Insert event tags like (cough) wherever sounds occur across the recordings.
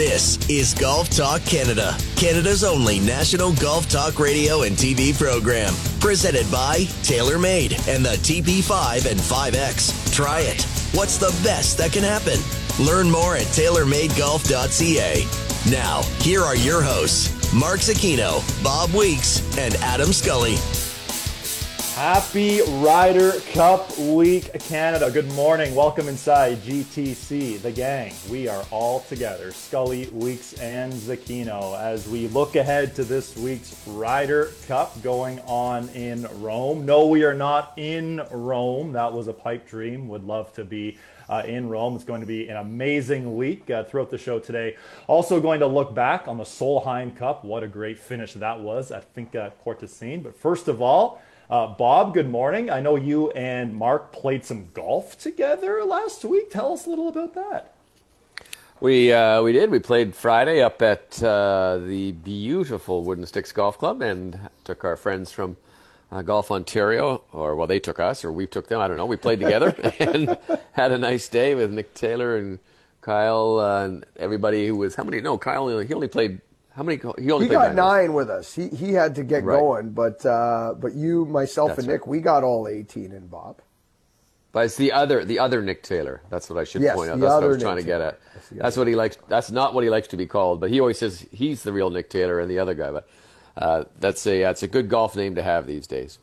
This is Golf Talk Canada, Canada's only national golf talk radio and TV program. Presented by TaylorMade and the TP5 and 5X. Try it. What's the best that can happen? Learn more at TaylorMadeGolf.ca. Now, here are your hosts, Mark Zecchino, Bob Weeks, and Adam Scully. Happy Ryder Cup Week, Canada. Good morning. Welcome inside GTC, the gang. We are all together, Scully, Weeks, and Zecchino, as we look ahead to this week's Ryder Cup going on in Rome. No, we are not in Rome. That was a pipe dream. Would love to be uh, in Rome. It's going to be an amazing week uh, throughout the show today. Also, going to look back on the Solheim Cup. What a great finish that was at Finca Cortesin. But first of all, uh, Bob, good morning. I know you and Mark played some golf together last week. Tell us a little about that. We uh, we did. We played Friday up at uh, the beautiful Wooden Sticks Golf Club, and took our friends from uh, Golf Ontario, or well, they took us, or we took them. I don't know. We played together (laughs) and had a nice day with Nick Taylor and Kyle uh, and everybody who was how many? No, Kyle. He only played how many? He only he got nine, nine with us. He he had to get right. going, but uh, but you, myself, That's and Nick, right. we got all eighteen in Bob. But it's the other the other Nick Taylor. That's what I should Yes, point out. That's what I other was Nick trying to get at. That's That's what he likes. That's not what he likes to be called. But he always says he's the real Nick Taylor and the other guy. But uh, that's a that's a good golf name to have these days.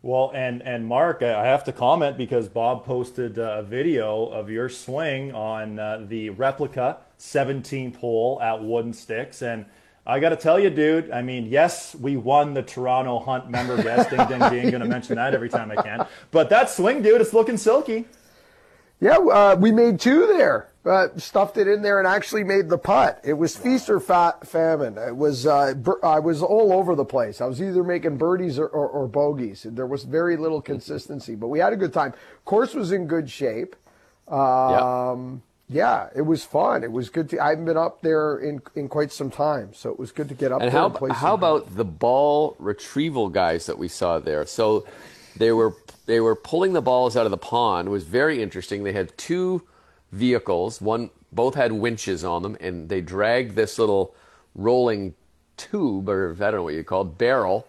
Well, and and Mark, I have to comment because Bob posted uh, a video of your swing on uh, the replica 17th hole at Wooden Sticks, and I got to tell you, dude. I mean, yes, we won the Toronto Hunt member guest. Ding ding ding. Going to mention that every time I can. But that swing, dude, it's looking silky. Yeah, uh, we made two there. Uh, stuffed it in there and actually made the putt. It was feast or fa- famine. It was. Uh, bur- I was all over the place. I was either making birdies or, or, or bogeys. There was very little consistency, but we had a good time. Course was in good shape. Um, yeah, it was fun. It was good to. I haven't been up there in in quite some time, so it was good to get up And there how and play. how about the ball retrieval guys that we saw there? So they were they were pulling the balls out of the pond. It was very interesting. They had two vehicles. One both had winches on them, and they dragged this little rolling tube, or I don't know what you call it, barrel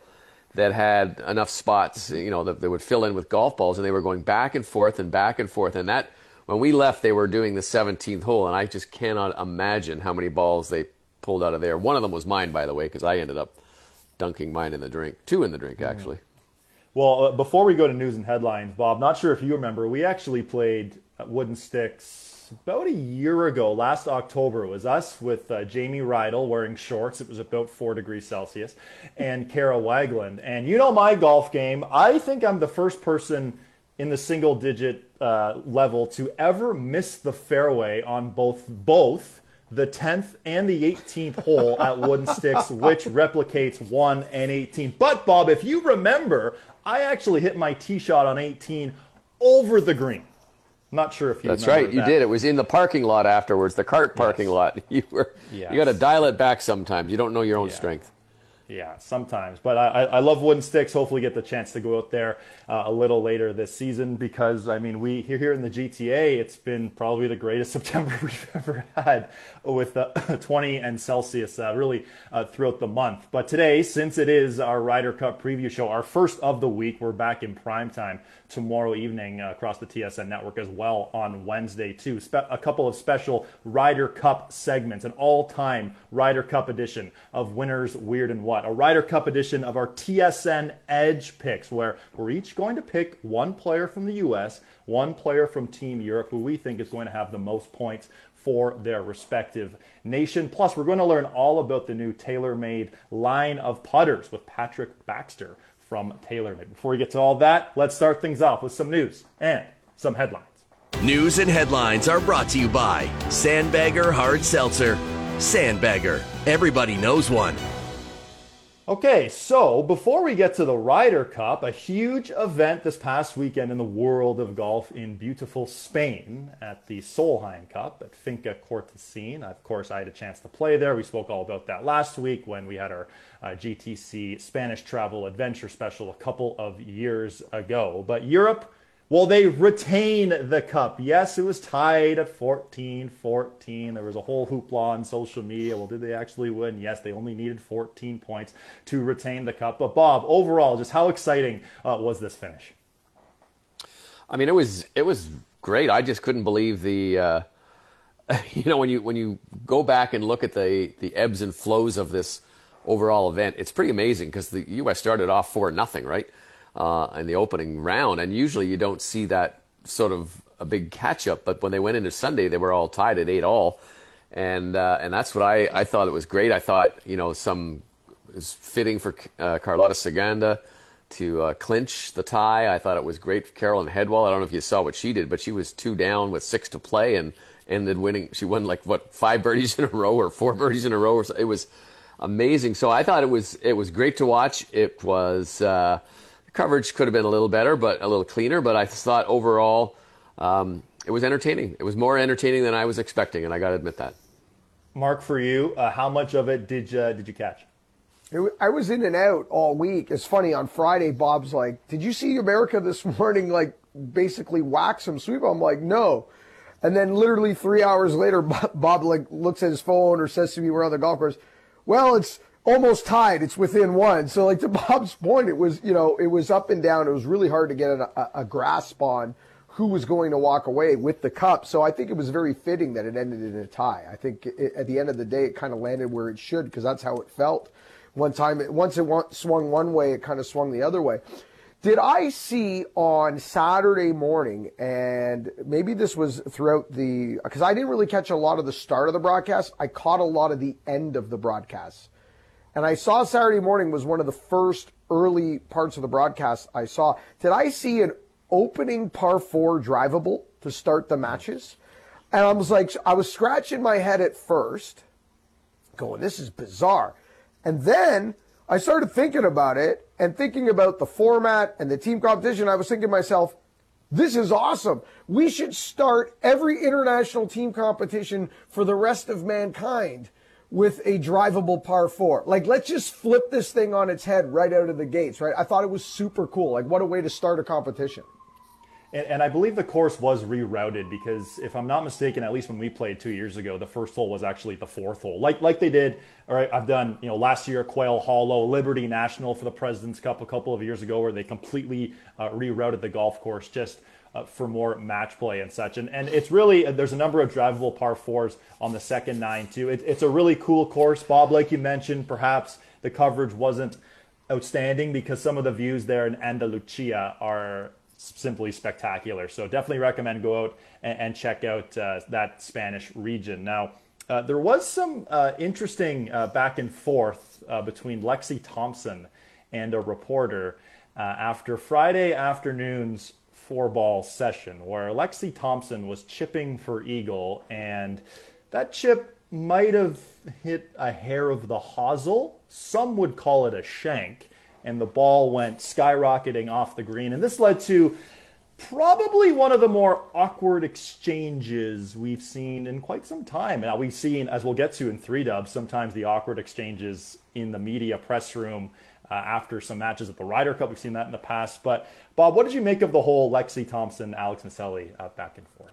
that had enough spots, you know, that they would fill in with golf balls, and they were going back and forth and back and forth. And that, when we left, they were doing the 17th hole, and I just cannot imagine how many balls they pulled out of there. One of them was mine, by the way, because I ended up dunking mine in the drink, two in the drink actually. Well, uh, before we go to news and headlines, Bob, not sure if you remember, we actually played Wooden Sticks about a year ago, last October. It was us with uh, Jamie Rydell wearing shorts. It was about four degrees Celsius, and Kara Wagland. And you know my golf game. I think I'm the first person in the single digit uh, level to ever miss the fairway on both both the 10th and the 18th hole at Wooden Sticks, which replicates 1 and 18. But, Bob, if you remember, I actually hit my tee shot on 18 over the green. I'm not sure if you That's right, you that. did. It was in the parking lot afterwards, the cart parking lot. (laughs) You were Yes. you got to dial it back sometimes. You don't know your own Yeah. strength. Yeah, sometimes. But I, I love wooden sticks. Hopefully, get the chance to go out there uh, a little later this season because I mean, we here here in the GTA, it's been probably the greatest (laughs) September we've ever had with uh, (laughs) 20 and Celsius uh, really uh, throughout the month. But today, since it is our Ryder Cup preview show, our first of the week, we're back in prime time tomorrow evening uh, across the TSN network as well on Wednesday too. Spe- a couple of special Ryder Cup segments, an all-time Ryder Cup edition of Winners Weird and What, a Ryder Cup edition of our TSN Edge picks, where we're each going to pick one player from the U.S., one player from Team Europe, who we think is going to have the most points for their respective nation. Plus, we're going to learn all about the new TaylorMade line of putters with Patrick Baxter from TaylorMade. Before we get to all that, let's start things off with some news and some headlines. News and headlines are brought to you by Sandbagger Hard Seltzer. Sandbagger. Everybody knows one. Okay, so before we get to the Ryder Cup, a huge event this past weekend in the world of golf in beautiful Spain at the Solheim Cup at Finca Cortesin. Of course, I had a chance to play there. We spoke all about that last week when we had our uh, GTC Spanish Travel Adventure special a couple of years ago. But Europe Well, they retain the cup. Yes, it was tied at 14 14. There was a whole hoopla on social media. Well, did they actually win? Yes, they only needed 14 points to retain the cup. But, Bob, overall, just how exciting uh, was this finish? I mean, it was it was great. I just couldn't believe the, uh, (laughs) you know, when you when you go back and look at the the ebbs and flows of this overall event, it's pretty amazing because the U.S. started off four nothing, right? Uh, in the opening round. And usually you don't see that sort of a big catch up. But when they went into Sunday, they were all tied at eight all. And, uh, and that's what I, I thought it was great. I thought, you know, some was fitting for uh, Carlota Ciganda to uh, clinch the tie. I thought it was great for Caroline Hedwall. I don't know if you saw what she did, but she was two down with six to play and ended winning. She won like what five birdies in a row or four birdies in a row. It was amazing. So I thought it was it was great to watch. It was uh, coverage could have been a little better, but a little cleaner. But I thought overall um, it was entertaining. It was more entertaining than I was expecting, and I got to admit that. Mark, for you, uh, how much of it did you, did you catch? I was in and out all week. It's funny. On Friday, Bob's like, "Did you see America this (laughs) morning? Like, basically wax some sweep." I'm like, "No." And then, literally three hours later, (laughs) Bob like looks at his phone or says to me, "We're on the golf course." Well, it's almost tied. It's within one. So, like to (laughs) Bob's point, it was you know it was up and down. It was really hard to get a, a, grasp on who was going to walk away with the cup. So I think it was very fitting that it ended in a tie. I think it, at the end of the day, it kind of landed where it should because that's how it felt. One time, it, once it swung one way, it kind of swung the other way. Did I see on Saturday morning, and maybe this was throughout the, because I didn't really catch a lot of the start of the broadcast. I caught a lot of the end of the broadcast. And I saw Saturday morning was one of the first early parts of the broadcast I saw. Did I see an opening par four drivable to start the matches? And I was like, I was scratching my head at first, going, this is bizarre. And then I started thinking about it and thinking about the format and the team competition. I was thinking to myself, this is awesome. We should start every international team competition for the rest of mankind with a drivable par four. Like, let's just flip this thing on its head right out of the gates, right? I thought it was super cool. Like, what a way to start a competition. And, and, I believe the course was rerouted because, if I'm not mistaken, at least when we played two years ago, the first hole was actually the fourth hole, like like they did. All right, I've done you know last year Quail Hollow, Liberty National for the Presidents Cup a couple of years ago, where they completely uh, rerouted the golf course just uh, for more match play and such. And, and it's really, uh, there's a number of drivable par fours on the second nine, too. It, it's a really cool course. Bob, like you mentioned, perhaps the coverage wasn't outstanding because some of the views there in Andalucia are simply spectacular. So definitely recommend go out and, and check out uh, that Spanish region. Now, uh, there was some uh, interesting uh, back and forth between Lexi Thompson and a reporter after Friday afternoon's four ball session where Lexi Thompson was chipping for Eagle, and that chip might have hit a hair of the hosel. Some would call it a shank, and the ball went skyrocketing off the green. And this led to probably one of the more awkward exchanges we've seen in quite some time. Now, we've seen, as we'll get to in three dubs, sometimes the awkward exchanges in the media press room uh, after some matches at the Ryder Cup. We've seen that in the past. But Bob, what did you make of the whole Lexi Thompson, Alex Miceli uh, back and forth?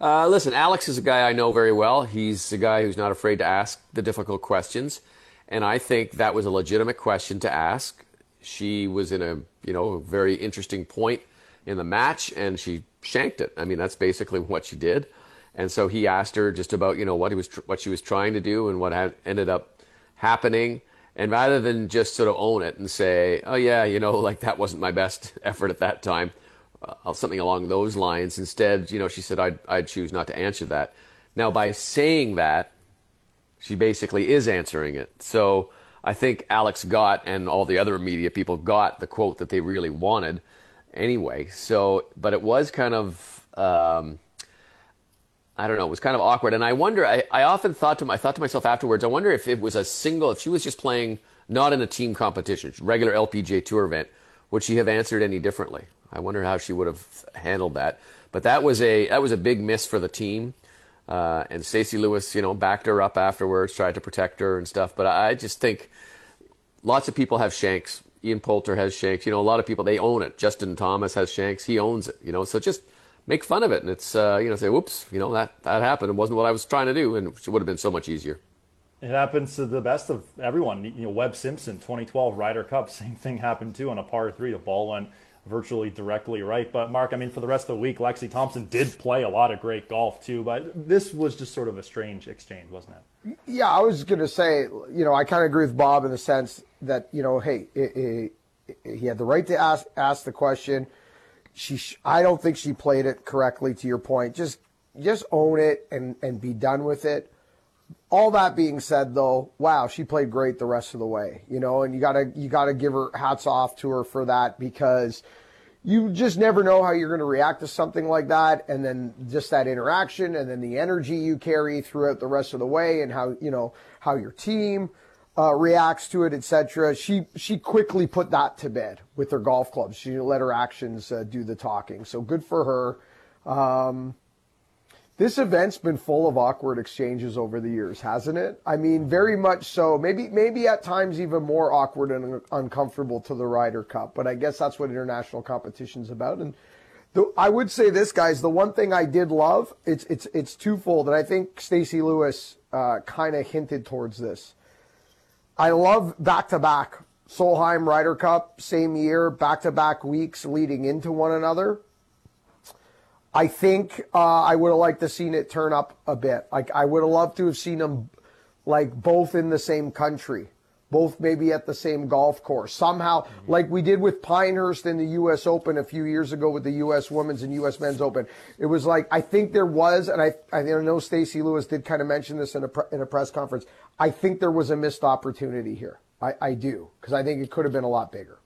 Uh, listen, Alex is a guy I know very well. He's a guy who's not afraid to ask the difficult questions, and I think that was a legitimate question to ask. She was in a you know very interesting point in the match, and she shanked it. I mean, that's basically (laughs) what she did. And so he asked her just about you know what he was tr- what she was trying to do and what had ended up happening. And rather than just sort of own it and say, oh, yeah, you know, (laughs) like that wasn't my best (laughs) effort at that time, uh, something along those lines, instead, you know, she said, I'd, I'd choose not to answer that. Now, by saying that, she basically is answering it. So I think Alex got, and all the other media people got the quote that they really wanted anyway. So, but it was kind of, um, I don't know, it was kind of awkward. And I wonder, I, I often thought to, I thought to myself afterwards, I wonder if it was a single, if she was just playing not in a team competition, regular LPGA Tour event, would she have answered any differently? I wonder how she would have handled that. But that was a that was a big miss for the team. Uh, and Stacy Lewis, you know, backed her up afterwards, tried to protect her and stuff. But I just think lots of people have shanks Ian Poulter has shanks. You know, a lot of people they own it. Justin Thomas has shanks. He owns it. You know, so just make fun of it, and it's uh, you know say, whoops, you know that that happened. It wasn't what I was trying to do, and it would have been so much easier. It happens to the best of everyone. You know, Webb Simpson, 2012 Ryder Cup, (laughs) same thing happened too on a par three. The ball went virtually directly right. But Mark, I mean, for the rest of the week, Lexi Thompson did play a lot of great golf too. But this was just sort of a strange exchange, wasn't it? Yeah, I was going to say, you know, I kind of agree with Bob in the sense that, you know, hey, it, it, it, he had the right to ask ask the question. She, I don't think she played it correctly. To your point, just just own it and and be done with it all that being said though wow she played great the rest of the way you know and you gotta you gotta give her hats off to her for that because you just never know how you're going to react to something like that and then just that interaction and then the energy you carry throughout the rest of the way and how you know how your team uh, reacts to it etc she she quickly put that to bed with her golf clubs she let her actions uh, do the talking so good for her um, this event's been full of awkward exchanges over the years, hasn't it? I mean, very much so. Maybe, maybe at times even more awkward and uncomfortable to the Ryder Cup. But I guess that's what international competition's about. And the, I would say this, guys. The one thing I did love, it's it's it's twofold, and I think Stacy Lewis uh, kind of hinted towards this. I love back to back Solheim Ryder Cup, same year, back to back weeks leading into one another. I think uh, I would have liked to seen it turn up a bit. Like I would have loved to have seen them like both in the same country, both maybe at the same golf course somehow, mm-hmm. like we did with Pinehurst in the U.S. Open a few years ago with the U.S. Women's and U.S. Men's Open. It was like I think there was, and I I know Stacy Lewis did kind of mention this in a pre, in a press conference. I think there was a missed opportunity here. I, I do because I think it could have been a lot bigger.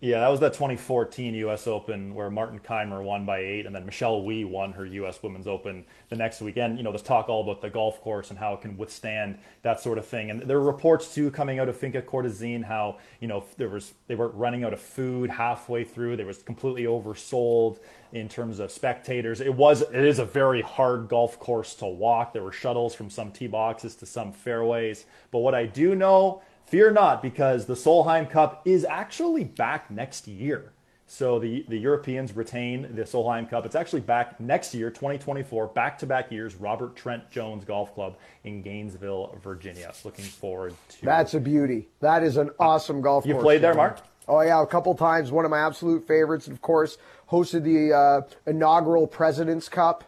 Yeah, that was that 2014 U.S. Open where Martin Kaymer won by eight, and then Michelle Wie won her U.S. Women's Open the next weekend. You know, there's talk all about the golf course and how it can withstand that sort of thing. And there are reports too coming out of Finca Cortesin how you know there was they were running out of food halfway through. They was completely oversold in terms of spectators. It was it is a very hard golf course to walk. There were shuttles from some tee boxes to some fairways. But what I do know Fear not, because the Solheim Cup is actually back next year. So the, the Europeans retain the Solheim Cup. It's actually back next year, 2024, back to back years, Robert Trent Jones Golf Club in Gainesville, Virginia. Looking forward to That's a beauty. That is an awesome golf you course. You played there, Mark? Oh, yeah, a couple times. One of my absolute favorites. And of course, hosted the uh, inaugural President's Cup.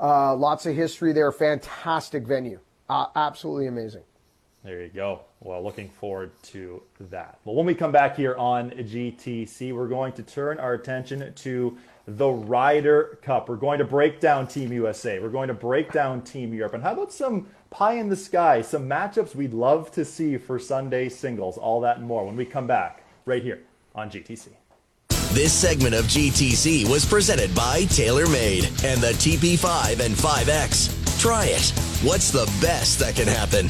Uh, lots of history there. Fantastic venue. Uh, absolutely amazing. There you go. Well, looking forward to that. Well, when we come back here on GTC, we're going to turn our attention to the Ryder Cup. We're going to break down Team USA. We're going to break down Team Europe. And how about some pie in the sky, some matchups we'd love to see for Sunday singles, all that and more when we come back right here on GTC. This segment of GTC was presented by TaylorMade and the TP5 and 5X. Try it. What's the best that can happen?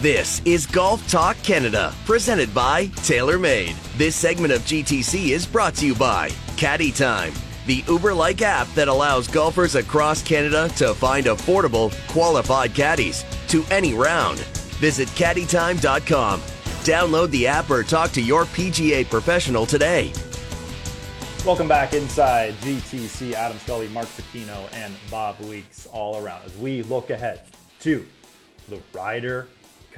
This is Golf Talk Canada, presented by TaylorMade. This segment of GTC is brought to you by Caddy Time, the Uber like app that allows golfers across Canada to find affordable, qualified caddies to any round. Visit caddytime.com. Download the app or talk to your PGA professional today. Welcome back inside GTC. Adam Scully, Mark Zecchino, and Bob Weeks all around as we look ahead to the Ryder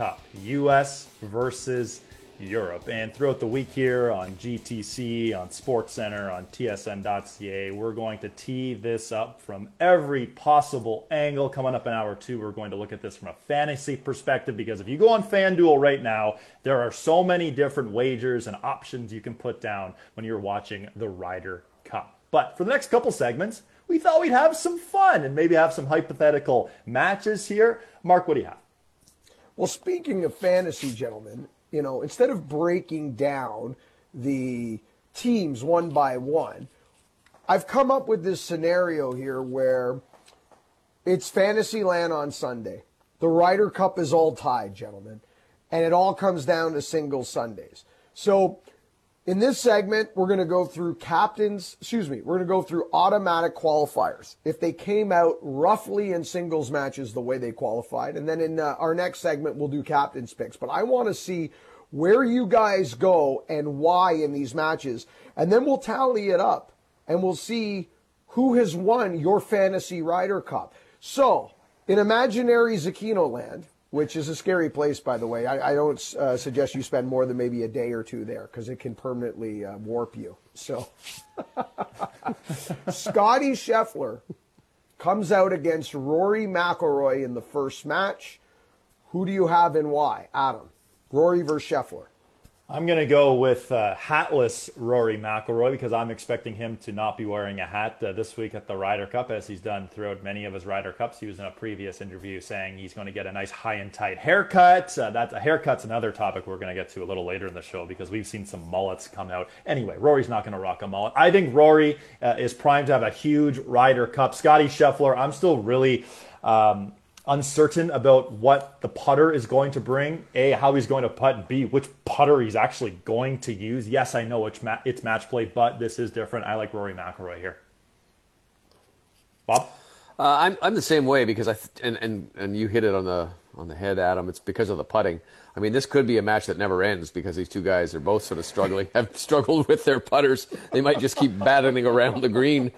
Cup, US versus Europe. And throughout the week here on GTC, on SportsCenter, on TSN.ca, we're going to tee this up from every possible angle. Coming up in hour two, we're going to look at this from a fantasy perspective because if you go on FanDuel right now, there are so many different wagers and options you can put down when you're watching the Ryder Cup. But for the next couple segments, we thought we'd have some fun and maybe have some hypothetical matches here. Mark, what do you have? Well, speaking of fantasy, gentlemen, you know, instead of breaking down the teams one by one, I've come up with this scenario here where it's fantasy land on Sunday. The Ryder Cup is all tied, gentlemen, and it all comes down to single Sundays. So In this segment, we're going to go through captains, excuse me, we're going to go through automatic qualifiers. If they came out roughly in singles matches the way they qualified. And then in uh, our next segment, we'll do captain's picks. But I want to see where you guys go and why in these matches. And then we'll tally it up and we'll see who has won your fantasy Ryder Cup. So, in imaginary Zecchino land, which is a scary place, by the way, I, I don't uh, suggest you spend more than maybe a day or two there because it can permanently uh, warp you. So, (laughs) Scotty Scheffler comes out against Rory McIlroy in the first match. Who do you have and why? Adam. Rory versus Scheffler. I'm going to go with uh, hatless Rory McIlroy because I'm expecting him to not be wearing a hat uh, this week at the Ryder Cup, as he's done throughout many of his Ryder Cups. He was in a previous interview saying he's going to get a nice high and tight haircut. Uh, that's a haircut's another topic we're going to get to a little later in the show because we've seen some mullets come out. Anyway, Rory's not going to rock a mullet. I think Rory uh, is primed to have a huge Ryder Cup. Scotty Scheffler, I'm still really. Um, uncertain about what the putter is going to bring. A, how he's going to putt, B, which putter he's actually going to use. Yes, I know it's, ma- it's match play, but this is different. I like Rory McIlroy here. Bob? Uh, I'm I'm the same way because I th- and, and and you hit it on the on the head, Adam. It's because of the putting. I mean, this could be a match that never ends because these two guys are both sort of struggling, (laughs) have struggled with their putters. They might just keep battling around the green,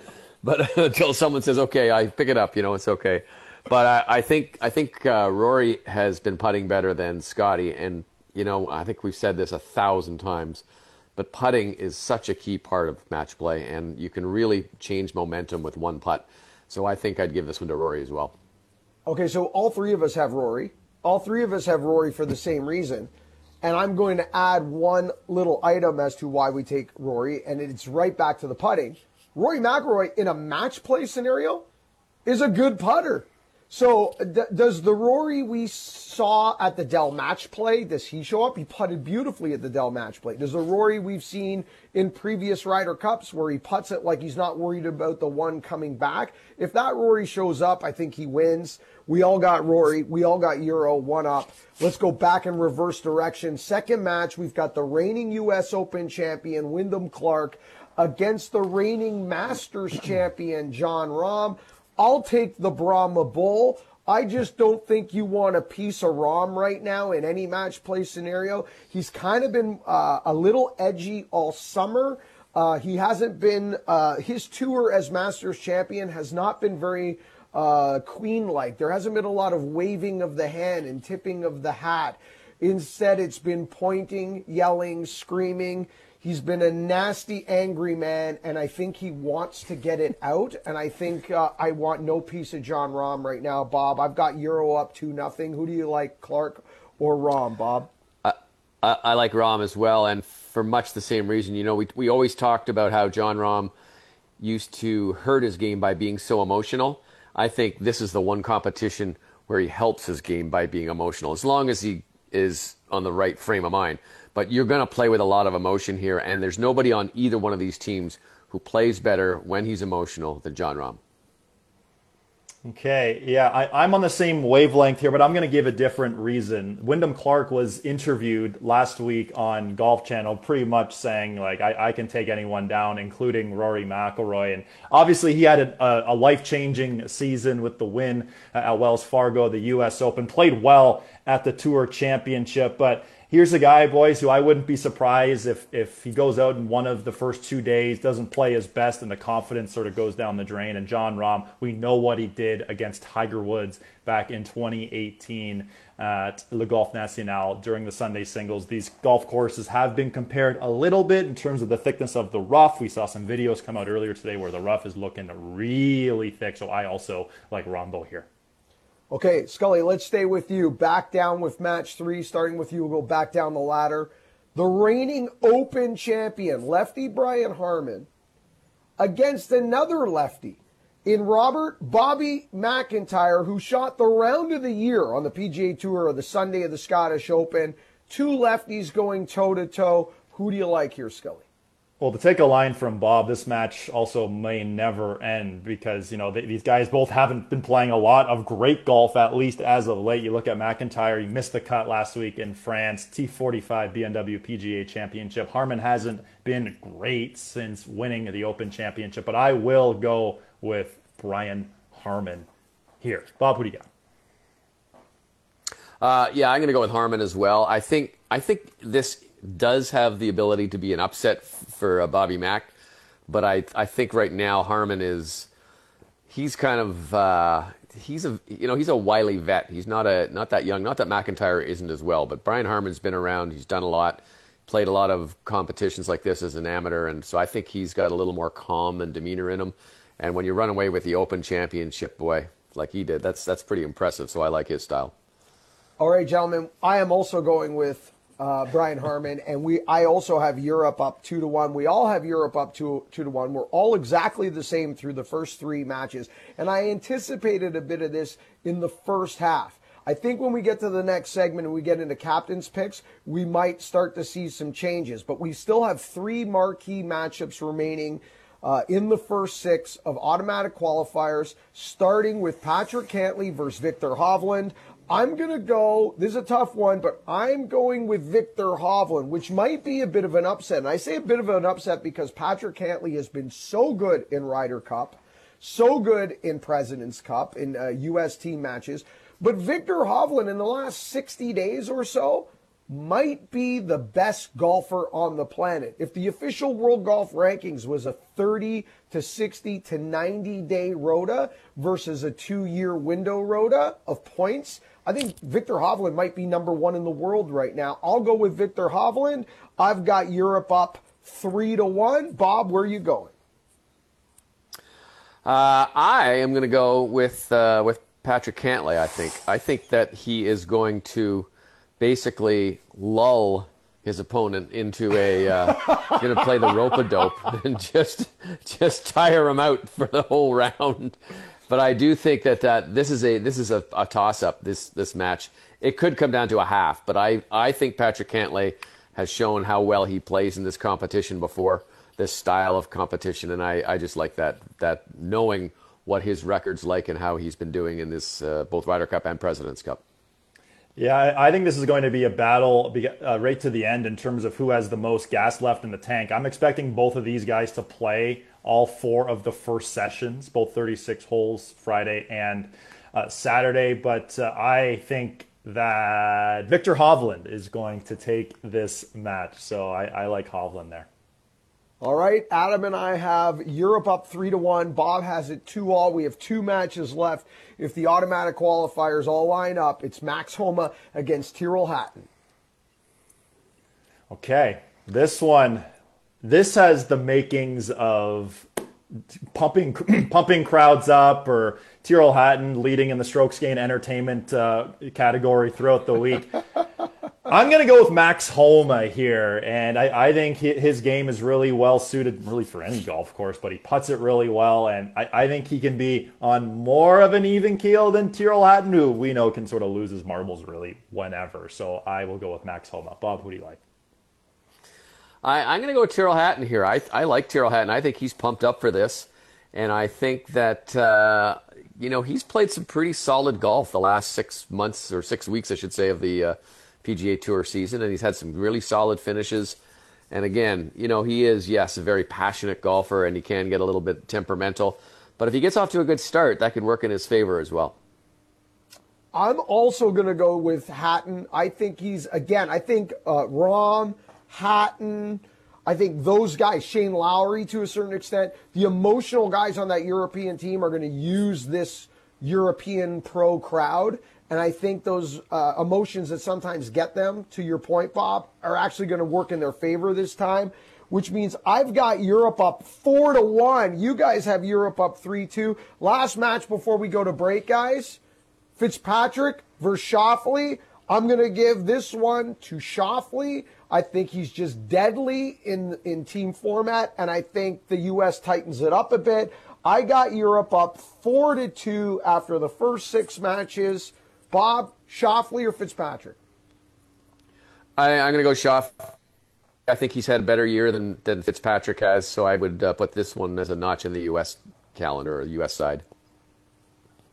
but (laughs) until someone says, "Okay, I pick it up," you know, it's okay. But I, I think I think uh, Rory has been putting better than Scotty, and you know I think we've said this a thousand times, but putting is such a key part of match play, and you can really change momentum with one putt. So I think I'd give this one to Rory as well. Okay, so all three of us have Rory. All three of us have Rory for the same reason. And I'm going to add one little item as to why we take Rory, and it's right back to the putting. Rory McIlroy in a match play scenario is a good putter. So d- does the Rory we saw at the Dell match play, does he show up? He putted beautifully at the Dell match play. Does the Rory we've seen in previous Ryder Cups where he puts it like he's not worried about the one coming back? If that Rory shows up, I think he wins. We all got Rory. We all got Euro one up. Let's go back in reverse direction. Second match, we've got the reigning U.S. Open champion, Wyndham Clark, against the reigning Masters champion, Jon Rahm. I'll take the Brahma Bull. I just don't think you want a piece of Rahm right now in any match play scenario. He's kind of been uh, a little edgy all summer. Uh, he hasn't been, uh, his tour as Masters champion has not been very uh, queen like. There hasn't been a lot of waving of the hand and tipping of the hat. Instead, it's been pointing, yelling, screaming. He's been a nasty, angry man, and I think he wants to get it out. And I think uh, I want no piece of Jon Rahm right now, Bob. I've got Euro up to nothing. Who do you like, Clark or Rahm, Bob? I, I, I like Rahm as well, and for much the same reason. You know, we we always talked about how Jon Rahm used to hurt his game by being so emotional. I think this is the one competition where he helps his game by being emotional, as long as he is on the right frame of mind. But you're going to play with a lot of emotion here, and there's nobody on either one of these teams who plays better when he's emotional than Jon Rahm. Okay, yeah, I, am on the same wavelength here, but I'm going to give a different reason. Wyndham Clark was interviewed last week on Golf Channel, pretty much saying like I, I can take anyone down, including Rory McIlroy, and obviously he had a, a life-changing season with the win at Wells Fargo, the U.S. Open, played well at the Tour Championship, but here's a guy, boys, who I wouldn't be surprised if if he goes out in one of the first two days, doesn't play his best, and the confidence sort of goes down the drain. And Jon Rahm, we know what he did against Tiger Woods back in 2018 uh, at Le Golf National during the Sunday singles. These golf courses have been compared a little bit in terms of the thickness of the rough. We saw some videos come out earlier today where the rough is looking really thick. So I also like Rahmbo here. Okay, Scully, let's stay with you. Back down with match three, starting with you. We'll go back down the ladder. The reigning Open champion, lefty Brian Harman, against another lefty in Robert Bobby MacIntyre, who shot the round of the year on the PGA Tour of the Sunday of the Scottish Open. Two lefties going toe to toe. Who do you like here, Scully? Well, to take a line from Bob, this match also may never end because you know they, these guys both haven't been playing a lot of great golf, at least as of late. You look at MacIntyre; he missed the cut last week in France. T45 BMW PGA Championship. Harman hasn't been great since winning the Open Championship, but I will go with Brian Harman here. Bob, who do you got? Uh, yeah, I'm going to go with Harman as well. I think I think this does have the ability to be an upset for uh, Bobby Mack, but I I think right now Harman is he's kind of uh, he's a you know he's a wily vet. He's not a not that young. Not that MacIntyre isn't as well, but Brian Harman's been around. He's done a lot, played a lot of competitions like this as an amateur, and so I think he's got a little more calm and demeanor in him. And when you run away with the Open Championship, boy, like he did, that's that's pretty impressive. So I like his style. All right, gentlemen, I am also going with uh, Brian Harman, and we I also have Europe up two to one. We all have Europe up two two to one. We're all exactly the same through the first three matches, and I anticipated a bit of this in the first half. I think when we get to the next segment and we get into captain's picks, we might start to see some changes. But we still have three marquee matchups remaining uh, in the first six of automatic qualifiers, starting with Patrick Cantlay versus Viktor Hovland. I'm going to go, this is a tough one, but I'm going with Viktor Hovland, which might be a bit of an upset. And I say a bit of an upset because Patrick Cantlay has been so good in Ryder Cup, so good in President's Cup, in uh, U.S. team matches. But Viktor Hovland in the last 60 days or so might be the best golfer on the planet. If the official world golf rankings was a 30 to 60 to 90 day rota versus a two year window rota of points, I think Viktor Hovland might be number one in the world right now. I'll go with Viktor Hovland. I've got Europe up three to one. Bob, where are you going? Uh, I am going to go with uh, with Patrick Cantlay. I think I think that he is going to basically lull his opponent into a uh, to play the rope a dope (laughs) and just just tire him out for the whole round. But I do think that, that this is a this is a, a toss up this this match. It could come down to a half, but I, I think Patrick Cantlay has shown how well he plays in this competition before, this style of competition, and I, I just like that that knowing what his record's like and how he's been doing in this uh, both Ryder Cup and President's Cup. Yeah, I think this is going to be a battle uh, right to the end in terms of who has the most gas left in the tank. I'm expecting both of these guys to play all four of the first sessions, both 36 holes Friday and uh, Saturday. But uh, I think that Viktor Hovland is going to take this match. So I, I like Hovland there. All right, Adam and I have Europe up three to one. Bob has it two all. We have two matches left. If the automatic qualifiers all line up, it's Max Homa against Tyrrell Hatton. Okay, this one, this has the makings of pumping (clears throat) pumping crowds up or Tyrrell Hatton leading in the strokes gain entertainment uh, category throughout the week. (laughs) I'm going to go with Max Homa here, and I, I, think his game is really well suited, really for any golf course, but he puts it really well, and I, I think he can be on more of an even keel than Tyrrell Hatton, who we know can sort of lose his marbles really whenever. So I will go with Max Homa. Bob, who do you like? I, am going to go with Tyrrell Hatton here. I, I like Tyrrell Hatton. I think he's pumped up for this, and I think that uh, you know he's played some pretty solid golf the last six months or six weeks, I should say, of the. Uh, PGA Tour season, and he's had some really solid finishes. And again, you know, he is, yes, a very passionate golfer, and he can get a little bit temperamental. But if he gets off to a good start, that could work in his favor as well. I'm also going to go with Hatton. I think he's, again, I think uh, Rahm, Hatton, I think those guys, Shane Lowry to a certain extent, the emotional guys on that European team are going to use this European pro crowd. And I think those uh, emotions that sometimes get them, to your point, Bob, are actually going to work in their favor this time, which means I've got Europe up four to one. You guys have Europe up three two. Last match before we go to break, guys. Fitzpatrick versus Schauffele. I'm going to give this one to Schauffele. I think he's just deadly in in team format, and I think the U.S. tightens it up a bit. I got Europe up four to two after the first six matches. Bob, Schauffele, or Fitzpatrick? I, am going to go Schaff. I think he's had a better year than, than Fitzpatrick has, so I would uh, put this one as a notch in the U.S. calendar or the U.S. side.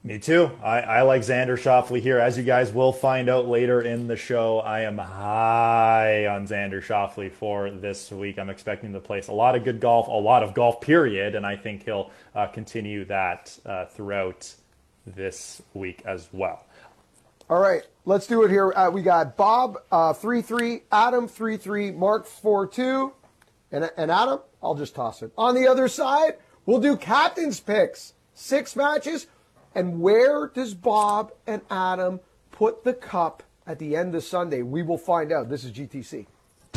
Me too. I, I like Xander Schauffele here. As you guys will find out later in the show, I am high on Xander Schauffele for this week. I'm expecting to place a lot of good golf, a lot of golf, period, and I think he'll uh, continue that uh, throughout this week as well. All right, let's do it here. Uh, we got Bob uh, three three, Adam three three, Mark four two, and and Adam. I'll just toss it on the other side. We'll do captain's picks. Six matches. And where does Bob and Adam put the cup at the end of Sunday? We will find out. This is GTC.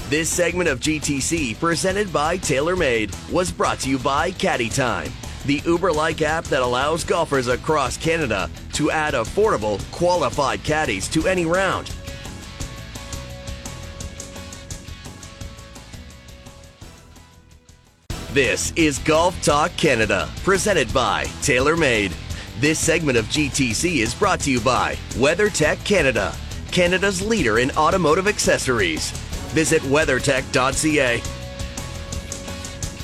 This segment of GTC, presented by TaylorMade, was brought to you by Caddy Time, the Uber like app that allows golfers across Canada to add affordable, qualified caddies to any round. This is Golf Talk Canada, presented by TaylorMade. This segment of GTC is brought to you by WeatherTech Canada, Canada's leader in automotive accessories. Visit weathertech.ca.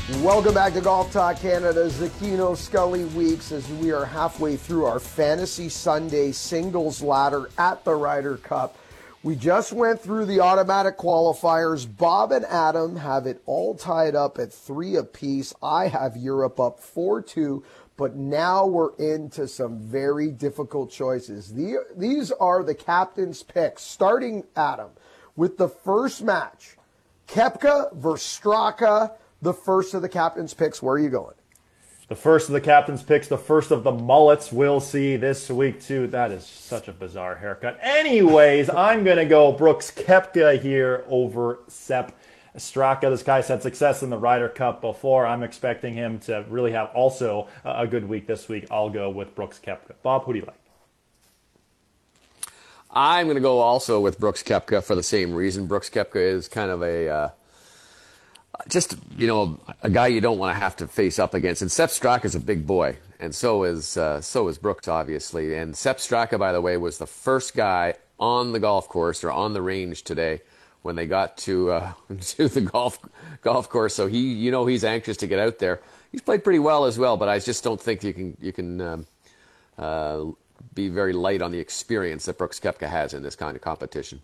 Welcome back to Golf Talk Canada's Aquino Scully Weeks as we are halfway through our Fantasy Sunday singles ladder at the Ryder Cup. We just went through the automatic qualifiers. Bob and Adam have it all tied up at three apiece. I have Europe up 4 2, but now we're into some very difficult choices. The, these are the captain's picks, starting Adam with the first match Koepka versus Straka, the first of the captain's picks. Where are you going? The first of the captain's picks, the first of the mullets we'll see this week, too. That is such a bizarre haircut. Anyways, (laughs) I'm going to go Brooks Koepka here over Sepp Straka. This guy's had success in the Ryder Cup before. I'm expecting him to really have also a good week this week. I'll go with Brooks Koepka. Bob, who do you like? I'm going to go also with Brooks Koepka for the same reason. Brooks Koepka is kind of a uh, just you know a guy you don't want to have to face up against. And Sepp Straka is a big boy, and so is uh, so is Brooks obviously. And Sepp Straka, by the way, was the first guy on the golf course or on the range today when they got to uh, (laughs) to the golf golf course. So he you know he's anxious to get out there. He's played pretty well as well, but I just don't think you can you can. Um, uh, be very light on the experience that Brooks Koepka has in this kind of competition.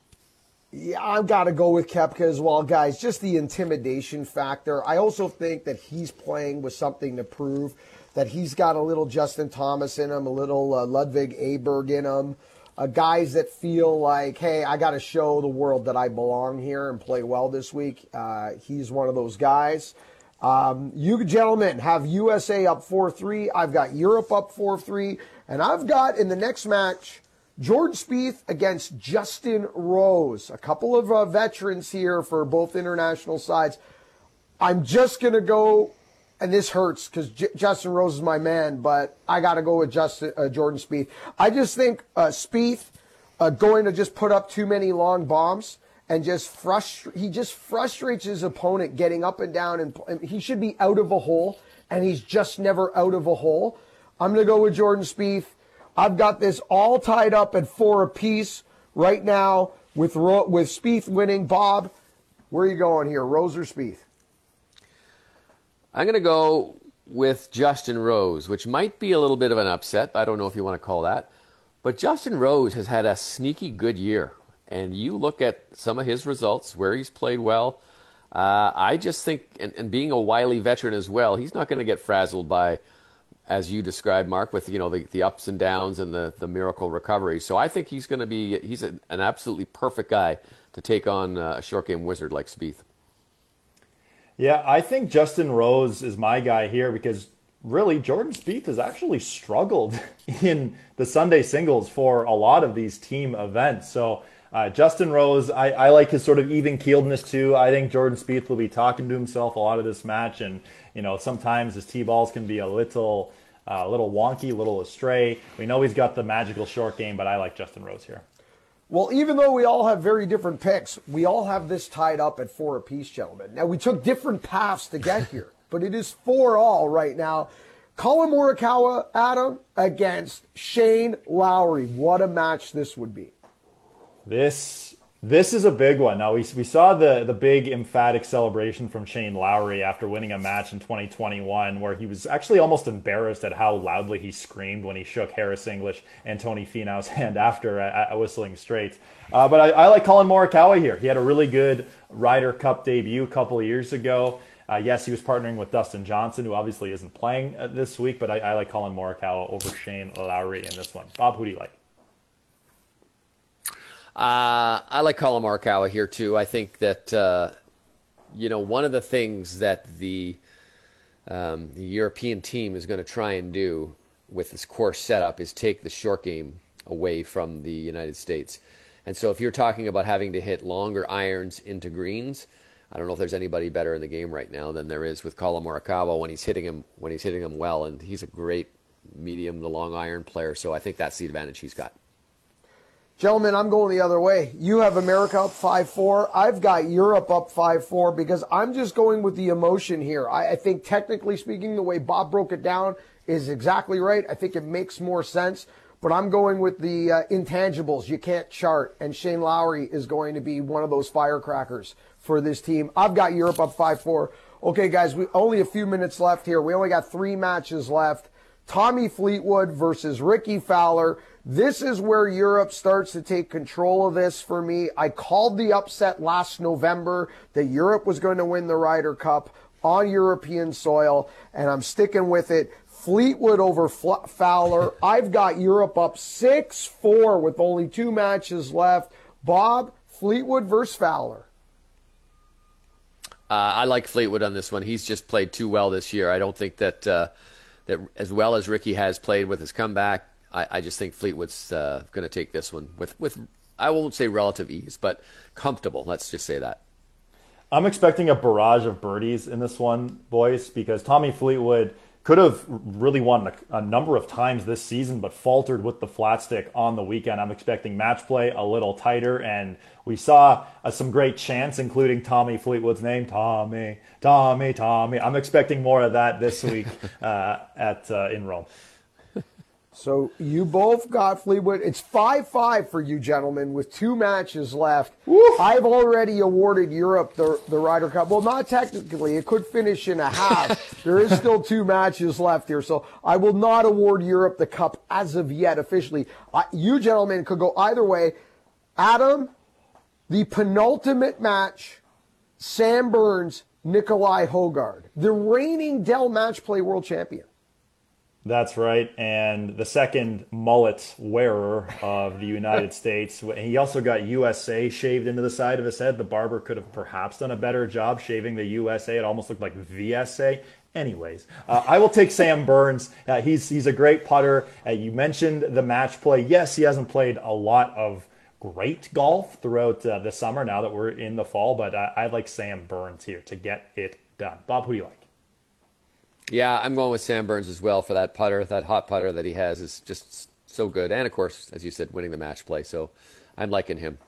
Yeah, I've got to go with Koepka as well, guys. Just the intimidation factor. I also think that he's playing with something to prove, that he's got a little Justin Thomas in him, a little uh, Ludvig Aberg in him. Uh, guys that feel like, hey, I got to show the world that I belong here and play well this week. Uh, he's one of those guys. Um, you gentlemen have USA up 4 3. I've got Europe up 4 3. And I've got in the next match Jordan Spieth against Justin Rose. A couple of uh, veterans here for both international sides. I'm just going to go, and this hurts because J- Justin Rose is my man, but I got to go with Justin, uh, Jordan Spieth. I just think uh, Spieth uh, going to just put up too many long bombs and just frustrate. He just frustrates his opponent getting up and down, and, and he should be out of a hole, and he's just never out of a hole. I'm going to go with Jordan Spieth. I've got this all tied up at four apiece right now with with Spieth winning. Bob, where are you going here, Rose or Spieth? I'm going to go with Justin Rose, which might be a little bit of an upset. I don't know if you want to call that. But Justin Rose has had a sneaky good year. And you look at some of his results, where he's played well. Uh, I just think, and, and being a wily veteran as well, he's not going to get frazzled by as you described, Mark, with you know the, the ups and downs and the, the miracle recovery. So I think he's going to be he's a, an absolutely perfect guy to take on a short game wizard like Spieth. Yeah, I think Justin Rose is my guy here because really Jordan Spieth has actually struggled (laughs) in the Sunday singles for a lot of these team events. So uh, Justin Rose, I, I, like his sort of even keeledness too. I think Jordan Spieth will be talking to himself a lot of this match, and you know sometimes his tee balls can be a little, uh, a little wonky, a little astray. We know he's got the magical short game, but I like Justin Rose here. Well, even though we all have very different picks, we all have this tied up at four apiece, gentlemen. Now we took different paths to get here, (laughs) but it is four all right now. Collin Morikawa, Adam against Shane Lowry. What a match this would be. This This is a big one. Now we, we saw the the big emphatic celebration from Shane Lowry after winning a match in 2021, where he was actually almost embarrassed at how loudly he screamed when he shook Harris English and Tony Finau's (laughs) hand after at, at Whistling Straits. Uh, but I, I, like Collin Morikawa here. He had a really good Ryder Cup debut a couple of years ago. Uh, yes, he was partnering with Dustin Johnson, who obviously isn't playing uh, this week, but I, I like Collin Morikawa over Shane Lowry in this one. Bob, who do you like? Uh, I like Collin Morikawa here too. I think that uh, you know one of the things that the, um, the European team is going to try and do with this course setup is take the short game away from the United States. And so if you're talking about having to hit longer irons into greens, I don't know if there's anybody better in the game right now than there is with Collin Morikawa when he's hitting him when he's hitting him well, and he's a great medium to long iron player. So I think that's the advantage he's got. Gentlemen, I'm going the other way. You have America up 5 4. I've got Europe up 5 4 because I'm just going with the emotion here. I, I, think, technically speaking, the way Bob broke it down is exactly right. I think it makes more sense. But I'm going with the uh, intangibles you can't chart. And Shane Lowry is going to be one of those firecrackers for this team. I've got Europe up 5 4. Okay, guys, we only a few minutes left here. We only got three matches left. Tommy Fleetwood versus Rickie Fowler. This is where Europe starts to take control of this for me. I called the upset last November that Europe was going to win the Ryder Cup on European soil, and I'm sticking with it. Fleetwood over Fowler. (laughs) I've got Europe up 6 4 with only two matches left. Bob, Fleetwood versus Fowler. Uh, I like Fleetwood on this one. He's just played too well this year. I don't think that uh, that as well as Rickie has played with his comeback, I, I just think Fleetwood's uh, going to take this one with, with, I won't say relative ease, but comfortable. Let's just say that. I'm expecting a barrage of birdies in this one, boys, because Tommy Fleetwood could have really won a, a, number of times this season, but faltered with the flat stick on the weekend. I'm expecting match play a little tighter, and we saw uh, some great chants, including Tommy Fleetwood's name, Tommy, Tommy, Tommy. I'm expecting more of that this week (laughs) uh, at uh, in Rome. So you both got Fleetwood. It's 5 5 for you, gentlemen, with two matches left. I've already awarded Europe the, the Ryder Cup. Well, not technically. It could finish in a half. (laughs) there is still two matches left here. So I will not award Europe the cup as of yet officially. I, you, gentlemen, could go either way. Adam, the penultimate match, Sam Burns, Nicolai Højgaard, the reigning Dell Match Play World Champion. That's right. And the second mullet wearer of the United (laughs) States. He also got USA shaved into the side of his head. The barber could have perhaps done a better job shaving the USA. It almost looked like VSA. Anyways, uh, I will take Sam Burns. Uh, he's he's a great putter. Uh, you mentioned the match play. Yes, he hasn't played a lot of great golf throughout uh, the summer. Now that we're in the fall, but I, I like Sam Burns here to get it done. Bob, who do you like? Yeah, I'm going with Sam Burns as well for that putter. That hot putter that he has is just so good. And of course, as you said, winning the match play. So I'm liking him.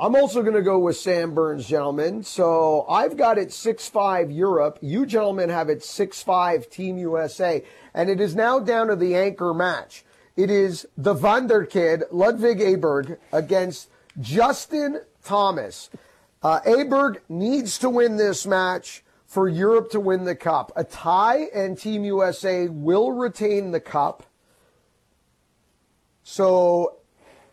I'm also going to go with Sam Burns, gentlemen. So I've got it 6 5 Europe. You gentlemen have it 6 5 Team USA. And it is now down to the anchor match. It is the Wunderkid, Ludvig Aberg, against Justin Thomas. Uh, Aberg needs to win this match for Europe to win the cup. A tie and Team USA will retain the cup. So,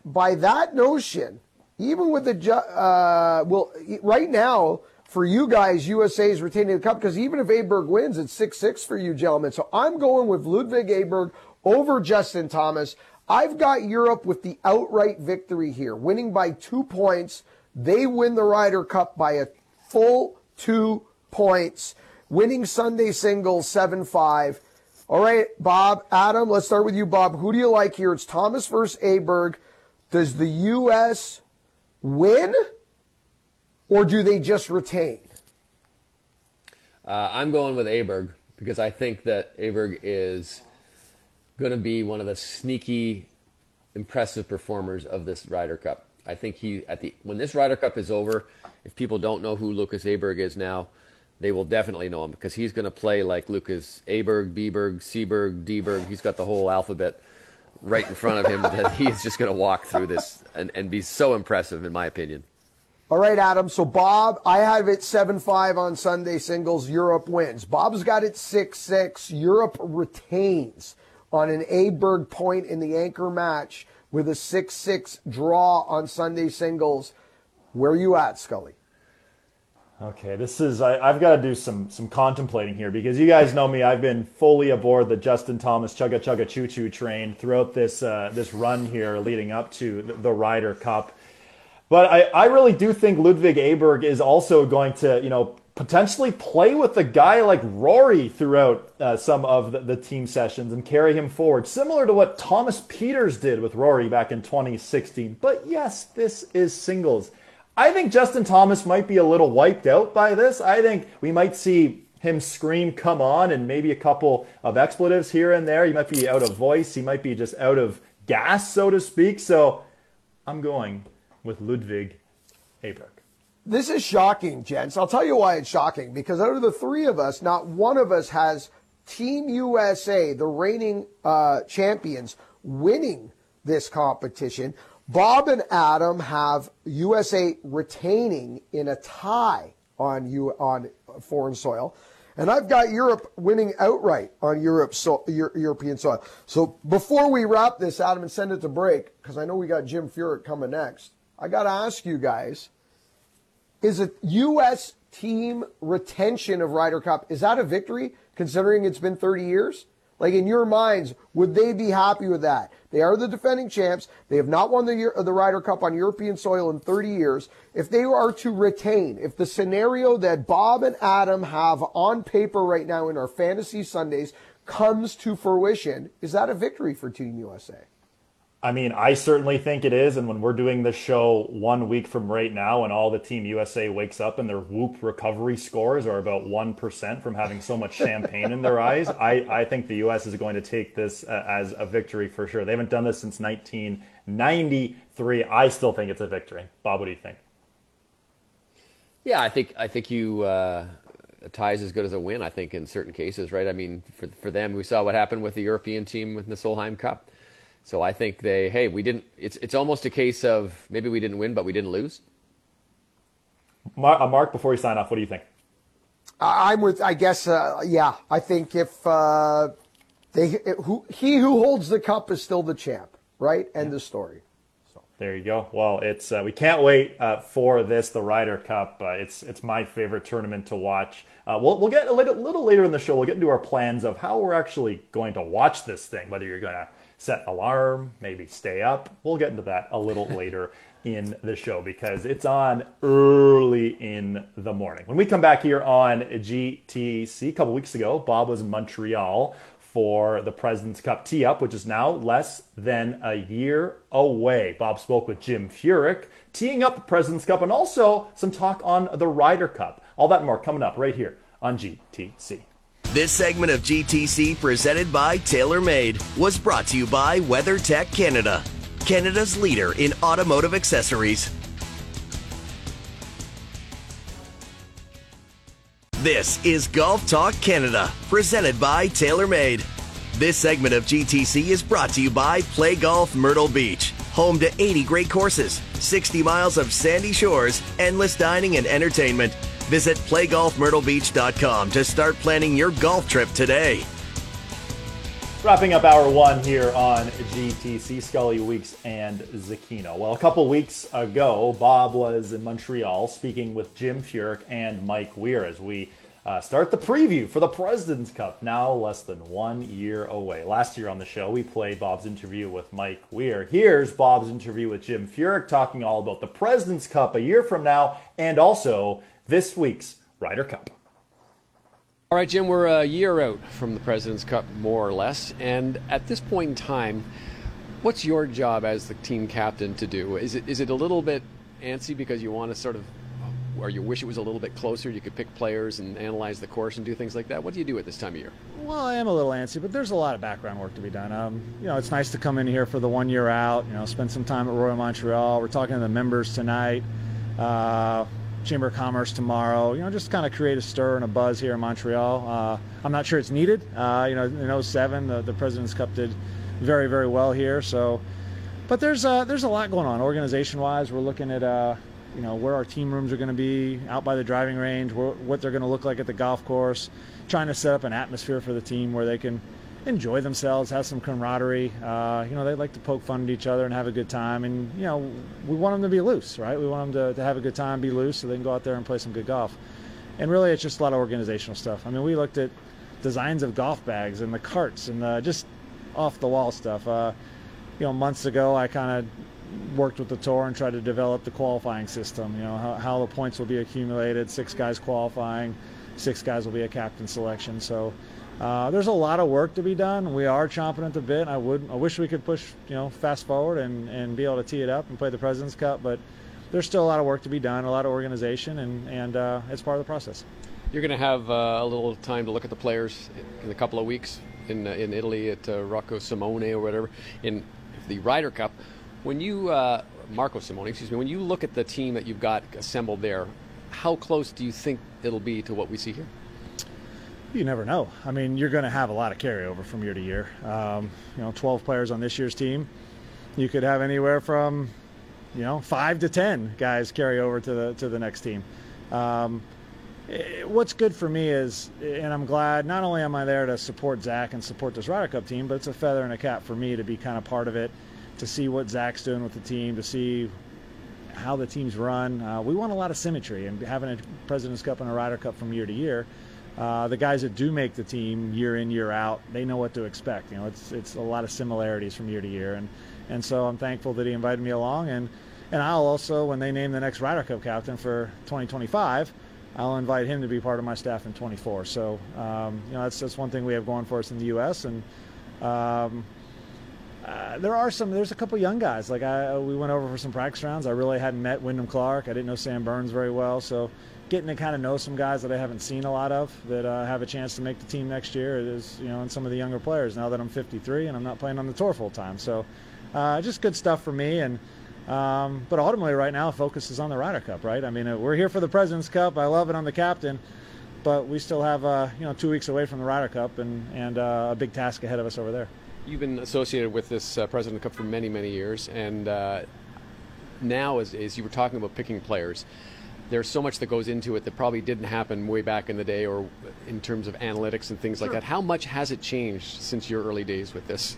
by that notion, even with the uh, well, right now for you guys, USA is retaining the cup because even if Aberg wins, it's six six for you gentlemen. So I'm going with Ludvig Aberg over Justin Thomas. I've got Europe with the outright victory here, winning by two points. They win the Ryder Cup by a full two points, winning Sunday singles 7 5. All right, Bob, Adam, let's start with you, Bob. Who do you like here? It's Thomas versus Aberg. Does the U.S. win or do they just retain? Uh, I'm going with Aberg because I think that Aberg is going to be one of the sneaky, impressive performers of this Ryder Cup. I think he at the when this Ryder Cup is over, if people don't know who Lucas Aberg is now, they will definitely know him because he's going to play like Lucas Aberg, Bieberg, Seberg, Dberg. He's got the whole alphabet right in front of him (laughs) that he is just going to walk through this and, and be so impressive, in my opinion. All right, Adam. So, Bob, I have it 7 5 on Sunday singles. Europe wins. Bob's got it 6 6. Europe retains on an Aberg point in the anchor match with a 6 6 draw on Sunday singles. Where are you at, Scully? Okay, this is I, have got to do some some contemplating here because you guys know me. I've been fully aboard the Justin Thomas chugga chugga choo choo train throughout this uh, this run here leading up to the, the Ryder Cup. But I, I really do think Ludvig Aberg is also going to you know potentially play with a guy like Rory throughout uh, some of the, the team sessions and carry him forward, similar to what Thomas Pieters did with Rory back in 2016. But yes, this is singles. I think Justin Thomas might be a little wiped out by this. I think we might see him scream, come on, and maybe a couple of expletives here and there. He might be out of voice. He might be just out of gas, so to speak. So I'm going with Ludvig Aberg. This is shocking, gents. I'll tell you why it's shocking. Because out of the three of us, not one of us has Team USA, the reigning uh, champions, winning this competition. Bob and Adam have USA retaining in a tie on you on foreign soil, and I've got Europe winning outright on Europe so, European soil. So before we wrap this, Adam, and send it to break, because I know we got Jim Furyk coming next. I got to ask you guys: Is a U.S. team retention of Ryder Cup is that a victory, considering it's been 30 years? Like in your minds, would they be happy with that? They are the defending champs. They have not won the the Ryder Cup on European soil in 30 years. If they are to retain, if the scenario that Bob and Adam have on paper right now in our fantasy Sundays comes to fruition, is that a victory for Team USA? I mean, I certainly think it is. And when we're doing this show one week from right now, and all the Team USA wakes up and their Whoop recovery scores are about 1% from having so much champagne in their eyes, I, I think the US is going to take this uh, as a victory for sure. They haven't done this since 1993. I still think it's a victory. Bob, what do you think? Yeah, I think I think you uh, a tie is as good as a win. I think in certain cases, right? I mean, for for them, we saw what happened with the European team with the Solheim Cup so I think they, hey, we didn't. It's it's almost a case of maybe we didn't win, but we didn't lose. Mark, uh, Mark before you sign off, what do you think? I'm with. I guess. Uh, yeah, I think if uh, they who he who holds the cup is still the champ, right? End yeah. of story. So there you go. Well, it's uh, we can't wait uh, for this, the Ryder Cup. Uh, it's it's my favorite tournament to watch. we'll we'll get a little, little later in the show. We'll get into our plans of how we're actually going to watch this thing. Whether you're going to set alarm, maybe stay up. We'll get into that a little (laughs) later in the show because it's on early in the morning. When we come back here on GTC, a couple weeks ago, Bob was in Montreal for the President's Cup tee up, which is now less than a year away. Bob spoke with Jim Furyk, teeing up the President's Cup, and also some talk on the Ryder Cup. All that more coming up right here on GTC. This segment of GTC presented by TaylorMade was brought to you by WeatherTech Canada, Canada's leader in automotive accessories. This is Golf Talk Canada, presented by TaylorMade. This segment of GTC is brought to you by Play Golf Myrtle Beach, home to 80 great courses, 60 miles of sandy shores, endless dining and entertainment. Visit playgolfmyrtlebeach.com to start planning your golf trip today. Wrapping up hour one here on GTC, Scully Weeks and Zecchino. Well, a couple weeks ago, Bob was in Montreal speaking with Jim Furyk and Mike Weir as we uh, start the preview for the President's Cup, now less than one year away. Last year on the show, we played Bob's interview with Mike Weir. Here's Bob's interview with Jim Furyk talking all about the President's Cup a year from now and also this week's Ryder Cup. All right, Jim, we're a year out from the President's Cup, more or less. And at this point in time, what's your job as the team captain to do? Is it, is it a little bit antsy because you want to sort of, or you wish it was a little bit closer? You could pick players and analyze the course and do things like that. What do you do at this time of year? Well, I am a little antsy, but there's a lot of background work to be done. Um, you know, it's nice to come in here for the one year out, you know, spend some time at Royal Montreal. We're talking to the members tonight. Uh, Chamber of Commerce tomorrow. You know, just kind of create a stir and a buzz here in Montreal. Uh, I'm not sure it's needed. Uh, you know, in 07, the, the President's Cup did very very well here. So, but there's uh, there's a lot going on organization wise. We're looking at uh, you know where our team rooms are going to be out by the driving range, what they're going to look like at the golf course, trying to set up an atmosphere for the team where they can enjoy themselves, have some camaraderie. Uh, you know, they like to poke fun at each other and have a good time. And, you know, we want them to be loose, right? We want them to, to have a good time, be loose, so they can go out there and play some good golf. And really, it's just a lot of organizational stuff. I mean, we looked at designs of golf bags and the carts and the, just off the wall stuff. Uh, you know, months ago, I kind of worked with the tour and tried to develop the qualifying system. You know, how, how the points will be accumulated, six guys qualifying, six guys will be a captain selection. So, uh, there's a lot of work to be done. We are chomping at the bit. I would, I wish we could push, you know, fast forward and, and be able to tee it up and play the President's Cup, but there's still a lot of work to be done, a lot of organization, and and uh, it's part of the process. You're going to have uh, a little time to look at the players in a couple of weeks in uh, in Italy at uh, Rocco Simone or whatever in the Ryder Cup. When you Marco Simone, excuse me, when you look at the team that you've got assembled there, how close do you think it'll be to what we see here? You never know. I mean, you're going to have a lot of carryover from year to year. Um, you know, 12 players on this year's team. You could have anywhere from, you know, five to 10 guys carry over to the to the next team. Um, eh, what's good for me is, and I'm glad. Not only am I there to support Zach and support this Ryder Cup team, but it's a feather in a cap for me to be kind of part of it, to see what Zach's doing with the team, to see how the teams run. Uh, we want a lot of symmetry, and having a President's Cup and a Ryder Cup from year to year uh, the guys that do make the team year in year out, they know what to expect. You know, it's it's a lot of similarities from year to year, and and so I'm thankful that he invited me along, and and I'll also when they name the next Ryder Cup captain for 2025. I'll invite him to be part of my staff in 24. So, um, you know, that's, that's one thing we have going for us in the U.S. And um, uh, there are some. There's a couple young guys. Like I, we went over for some practice rounds. I really hadn't met Wyndham Clark. I didn't know Sam Burns very well. So getting to kind of know some guys that I haven't seen a lot of that uh, have a chance to make the team next year is you know and some of the younger players now that I'm 53 and I'm not playing on the tour full time so uh, just good stuff for me and um, but ultimately right now focus is on the Ryder Cup right? I mean uh, we're here for the President's Cup. I love it. I'm the captain. But we still have uh, you know two weeks away from the Ryder Cup and and uh, a big task ahead of us over there. You've been associated with this uh, President Cup for many many years. And now as, as you were talking about picking players there's so much that goes into it that probably didn't happen way back in the day or in terms of analytics and things sure. like that. How much has it changed since your early days with this?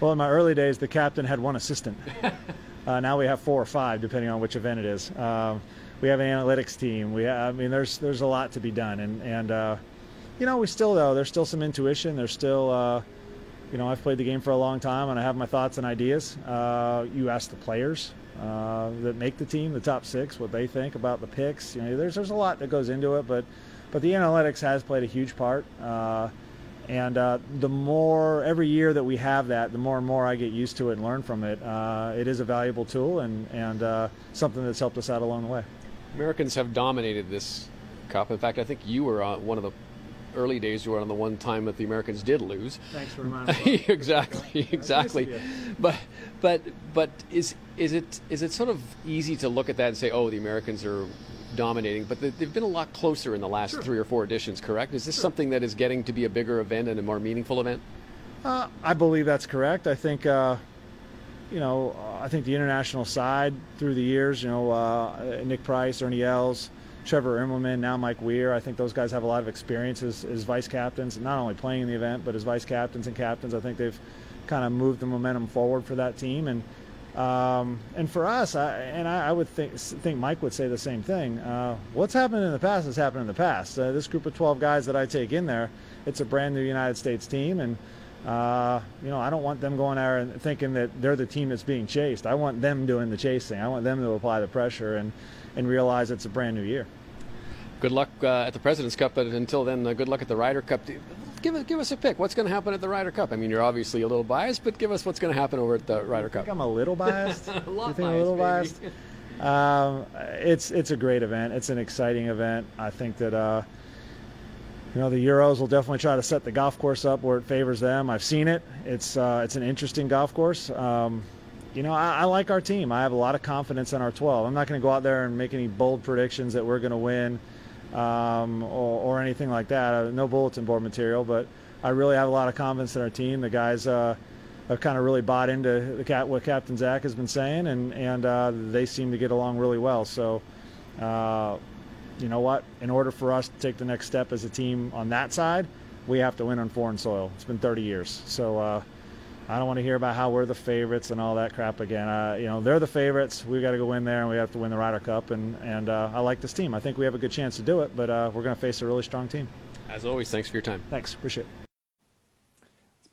Well, in my early days, the captain had one assistant. (laughs) uh, now we have four or five, depending on which event it is. Um, we have an analytics team. We, I mean, there's there's a lot to be done, and and uh, you know, we still though there's still some intuition. There's still, uh, you know, I've played the game for a long time, and I have my thoughts and ideas. Uh, you ask the players, uh, that make the team, the top six, what they think about the picks. You know, there's there's a lot that goes into it, but but the analytics has played a huge part. Uh, and uh, the more every year that we have that, the more and more I get used to it and learn from it. Uh, it is a valuable tool and and uh, something that's helped us out along the way. Americans have dominated this cup. In fact, I think you were one of the early days you were on the one time that the Americans did lose. Thanks for reminding me. exactly, exactly. Nice but but but is is it is it sort of easy to look at that and say, oh, the Americans are dominating, but they've been a lot closer in the last sure. three or four editions, correct? Is this sure. something that is getting to be a bigger event and a more meaningful event? Uh, I believe that's correct. I think, uh, you know, I think the international side through the years, you know, uh, Nick Price, Ernie Els, Trevor Immelman, now Mike Weir. I think those guys have a lot of experience as, as vice captains, not only playing in the event, but as vice captains and captains. I think they've kind of moved the momentum forward for that team. And um, and for us, I, and I, I, would think think Mike would say the same thing. Uh, what's happened in the past has happened in the past. Uh, this group of 12 guys that I take in there, it's a brand new United States team, and uh, you know I don't want them going out there and thinking that they're the team that's being chased. I want them doing the chasing. I want them to apply the pressure and and realize it's a brand new year. Good luck uh, at the President's Cup, but until then, uh, good luck at the Ryder Cup. Give us, give us a pick. What's going to happen at the Ryder Cup? I mean, you're obviously a little biased, but give us what's going to happen over at the Ryder Cup. I'm a little biased. (laughs) a lot you think biased, a little biased? Um, it's it's a great event. It's an exciting event. I think that uh, you know the Euros will definitely try to set the golf course up where it favors them. I've seen it. It's uh, it's an interesting golf course. Um, you know, I, I, like our team. I have a lot of confidence in our 12. I'm not going to go out there and make any bold predictions that we're going to win um, or, or, anything like that. Uh, no bulletin board material, but I really have a lot of confidence in our team. The guys uh, have kind of really bought into cat, what Captain Zach has been saying, and and uh, they seem to get along really well. So, uh, you know what? In order for us to take the next step as a team on that side, we have to win on foreign soil. It's been 30 years, so. I don't want to hear about how we're the favorites and all that crap again. Uh, you know, they're the favorites. We've got to go win there, and we have to win the Ryder Cup. And and uh, I like this team. I think we have a good chance to do it, but uh, we're going to face a really strong team. As always, thanks for your time. Thanks, appreciate it.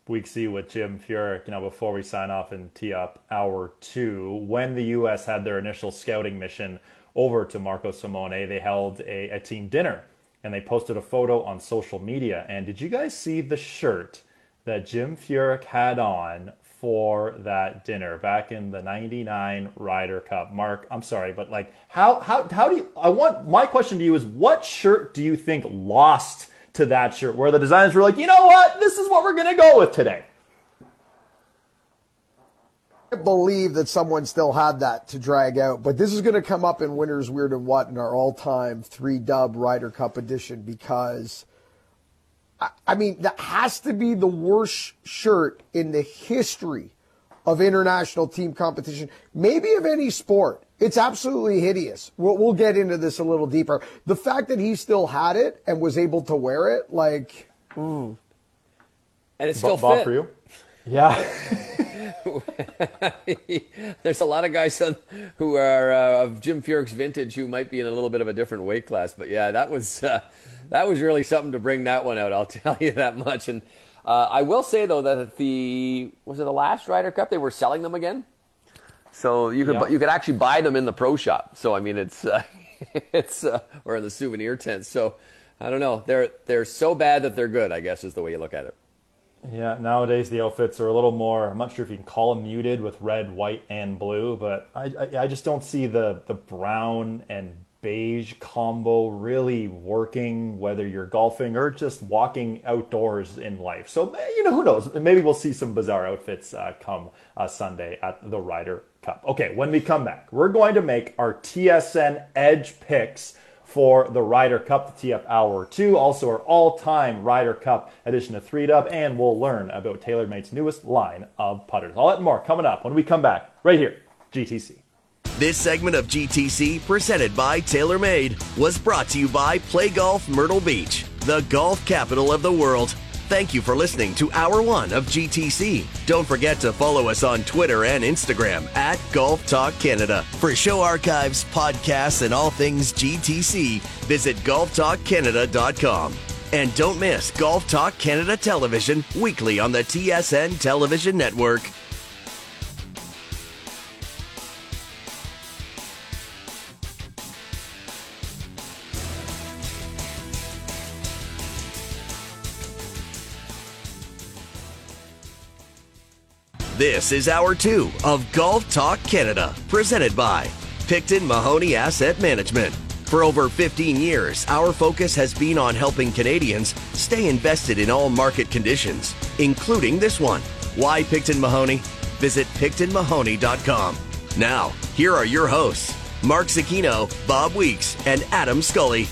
Weeksy with Jim Furyk. You know, before we sign off and tee up hour two, when the U.S. had their initial scouting mission over to Marco Simone, they held a, a team dinner and they posted a photo on social media. And did you guys see the shirt that Jim Furyk had on for that dinner back in the 99 Ryder Cup. Mark, I'm sorry, but like how how how do you I want my question to you is what shirt do you think lost to that shirt where the designers were like, "You know what? This is what we're going to go with today." I believe that someone still had that to drag out, but this is going to come up in Winners Weird and What in our all-time three dub Ryder Cup edition because I mean, that has to be the worst shirt in the history of international team competition, maybe of any sport. It's absolutely hideous. We'll, we'll, get into this a little deeper. The fact that he still had it and was able to wear it, like, mm. and it's still Bob fit for you. (laughs) Yeah. (laughs) There's a lot of guys on, who are uh, of Jim Furyk's vintage who might be in a little bit of a different weight class, but yeah, that was. Uh, that was really something to bring that one out. I'll (laughs) tell you that much. And uh, I will say though that the was it the last Ryder Cup they were selling them again, so you could yeah. you could actually buy them in the pro shop. So I mean it's uh, (laughs) it's uh, or in the souvenir tent. So I don't know. They're they're so bad that they're good. I guess is the way you look at it. Yeah, nowadays the outfits are a little more. I'm not sure if you can call them muted with red, white, and blue, but I, I, I just don't see the the brown and beige combo really working whether you're golfing or just walking outdoors in life so you know who knows maybe we'll see some bizarre outfits uh, come uh, sunday at the ryder cup okay when we come back we're going to make our tsn edge picks for the Ryder Cup, the TF Hour 2, also our all time Ryder Cup edition of 3 Dub, and we'll learn about TaylorMade's newest line of putters. All that more coming up when we come back right here, GTC. This segment of GTC, presented by TaylorMade, was brought to you by Play Golf Myrtle Beach, the golf capital of the world. Thank you for listening to Hour 1 of GTC. Don't forget to follow us on Twitter and Instagram at Golf Talk Canada. For show archives, podcasts, and all things GTC, visit golftalkcanada.com. And don't miss Golf Talk Canada Television weekly on the TSN Television Network. This is hour two of Golf Talk Canada, presented by Picton Mahoney Asset Management. For over 15 years, our focus has been on helping Canadians stay invested in all market conditions, including this one. Why Picton Mahoney? Visit PictonMahoney.com. Now, here are your hosts, Mark Zecchino, Bob Weeks, and Adam Scully.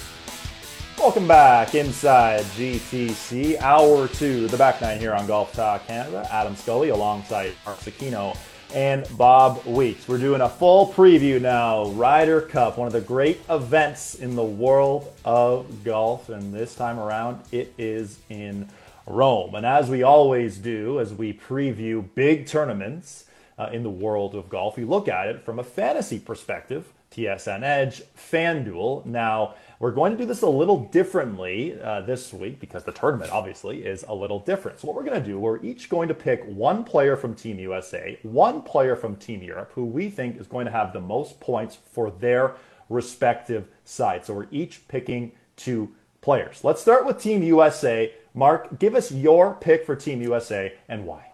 Welcome back inside GTC, hour two, the back nine here on Golf Talk Canada. Adam Scully alongside Mark Zecchino and Bob Weeks. We're doing a full preview now. Ryder Cup, one of the great events in the world of golf, and this time around it is in Rome. And as we always do, as we preview big tournaments uh, in the world of golf, we look at it from a fantasy perspective. TSN Edge, FanDuel. Now, we're going to do this a little differently uh, this week because the tournament obviously is a little different. So, what we're going to do, we're each going to pick one player from Team USA, one player from Team Europe who we think is going to have the most points for their respective side. So, we're each picking two players. Let's start with Team USA. Mark, give us your pick for Team USA and why.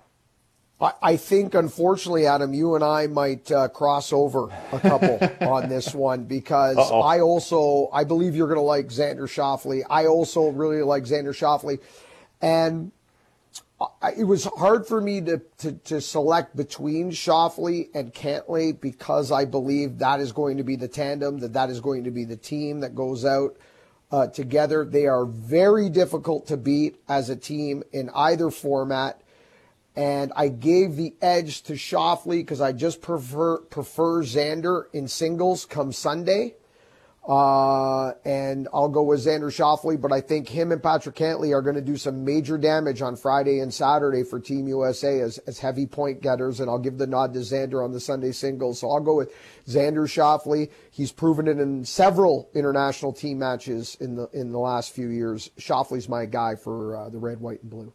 I think, unfortunately, Adam, you and I might uh, cross over a couple (laughs) on this one because Uh-oh. I also I believe you're going to like Xander Schauffele. I also really like Xander Schauffele, and I, it was hard for me to, to, to select between Schauffele and Cantlay because I believe that is going to be the tandem that that is going to be the team that goes out. Uh, together, they are very difficult to beat as a team in either format and I gave the edge to Schauffele because I just prefer prefer Xander in singles come Sunday. Uh, and I'll go with Xander Schauffele, but I think him and Patrick Cantlay are going to do some major damage on Friday and Saturday for Team USA as, as heavy point getters, and I'll give the nod to Xander on the Sunday singles. So I'll go with Xander Schauffele. He's proven it in several international team matches in the in the last few years. Schauffele's my guy for uh, the red, white, and blue.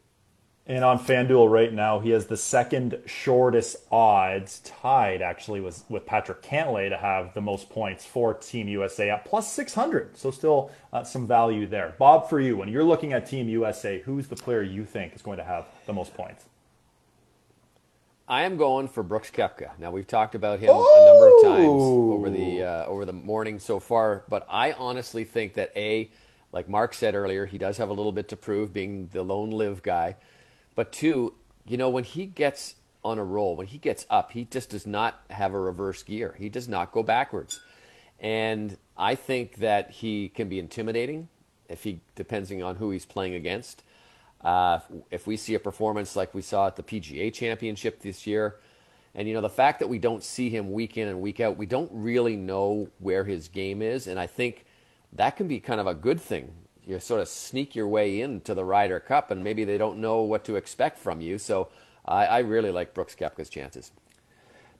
And on FanDuel right now, he has the second shortest odds, tied actually with, with Patrick Cantlay to have the most points for Team USA at plus 600. So still uh, some value there. Bob, for you, when you're looking at Team USA, who's the player you think is going to have the most points? I am going for Brooks Koepka. Now we've talked about him a number of times over the uh, over the morning so far, but I honestly think that a, like Mark said earlier, he does have a little bit to prove, being the lone live guy. But two, you know, when he gets on a roll, when he gets up, he just does not have a reverse gear. He does not go backwards. And I think that he can be intimidating if he depending on who he's playing against. Uh, if we see a performance like we saw at the PGA Championship this year, and you know the fact that we don't see him week in and week out, we don't really know where his game is, and I think that can be kind of a good thing you sort of sneak your way into the Ryder Cup, and maybe they don't know what to expect from you. So I, I really like Brooks Koepka's chances.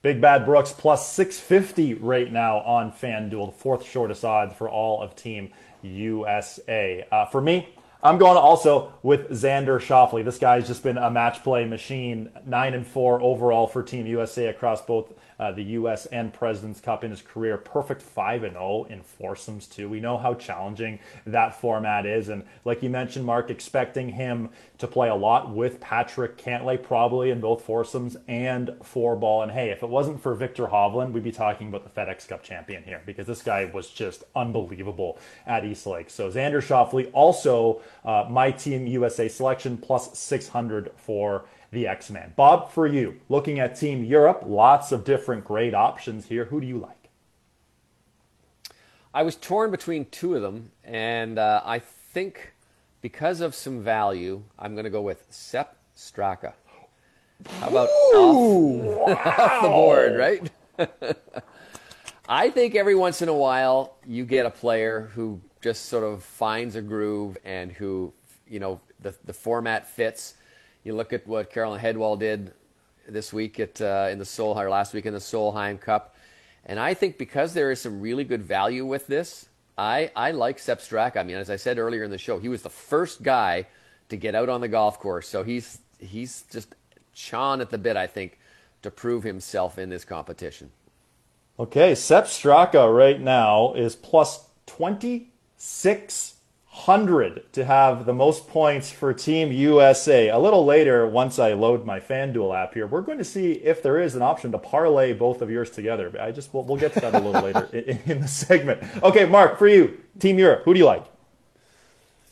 Big Bad Brooks plus 650 right now on FanDuel, the fourth shortest odds for all of Team USA. Uh, for me, I'm going also with Xander Schauffele. This guy's just been a match play machine, nine and four overall for Team USA across both uh, the U.S. and President's Cup in his career. Perfect 5 and 0 in foursomes, too. We know how challenging that format is. And like you mentioned, Mark, expecting him to play a lot with Patrick Cantlay, probably in both foursomes and four ball. And hey, if it wasn't for Viktor Hovland, we'd be talking about the FedEx Cup champion here because this guy was just unbelievable at East Lake. So Xander Schauffele, also uh, my Team USA selection, plus 600 for the X Men. Bob, for you, looking at Team Europe, lots of different great options here. Who do you like? I was torn between two of them, and uh, I think because of some value, I'm going to go with Sepp Straka. How about off, wow. off the board, right? (laughs) I think every once in a while you get a player who just sort of finds a groove and who, you know, the, the format fits you look at what Caroline Hedwall did this week at uh, in the Solheim, last week in the Solheim Cup, and I think because there is some really good value with this, I I like Sepp Straka. I mean, as I said earlier in the show, he was the first guy to get out on the golf course, so he's he's just chawing at the bit, I think, to prove himself in this competition. Okay, Sepp Straka right now is plus twenty six hundred to have the most points for Team USA. A little later, once I load my FanDuel app here, we're going to see if there is an option to parlay both of yours together. I just we'll, we'll get to that a little later (laughs) in, in the segment. Okay, Mark, for you, Team Europe, who do you like?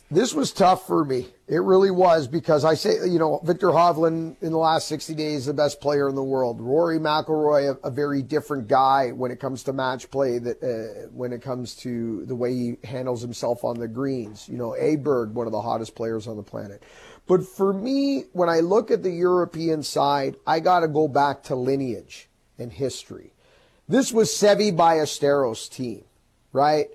This was tough for me. It really was because I say, you know, Viktor Hovland in the last 60 days, the best player in the world. Rory McIlroy, a, a very different guy when it comes to match play. That uh, when it comes to the way he handles himself on the greens. You know, Aberg, one of the hottest players on the planet. But for me, when I look at the European side, I got to go back to lineage and history. This was Seve Ballesteros' team, right?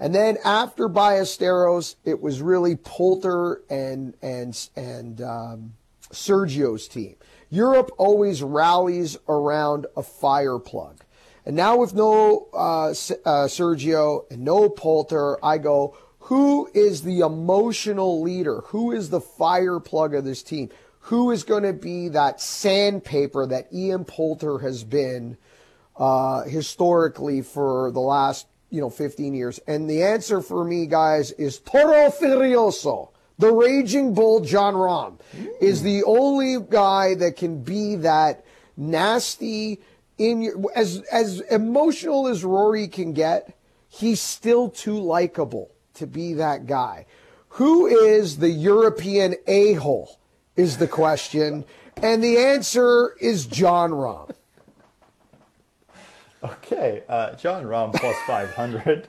And then after Ballesteros, it was really Poulter and and and um, Sergio's team. Europe always rallies around a fire plug. And now with no uh, uh, Sergio and no Poulter, I go, who is the emotional leader? Who is the fire plug of this team? Who is going to be that sandpaper that Ian Poulter has been uh, historically for the last you know, 15 years? And the answer for me, guys, is Toro Furioso. The Raging Bull Jon Rahm mm. is the only guy that can be that nasty in your as as emotional as Rory can get, he's still too likable to be that guy. Who is the European a-hole is the question, and the answer is Jon Rahm. Okay, uh, Jon Rahm plus 500.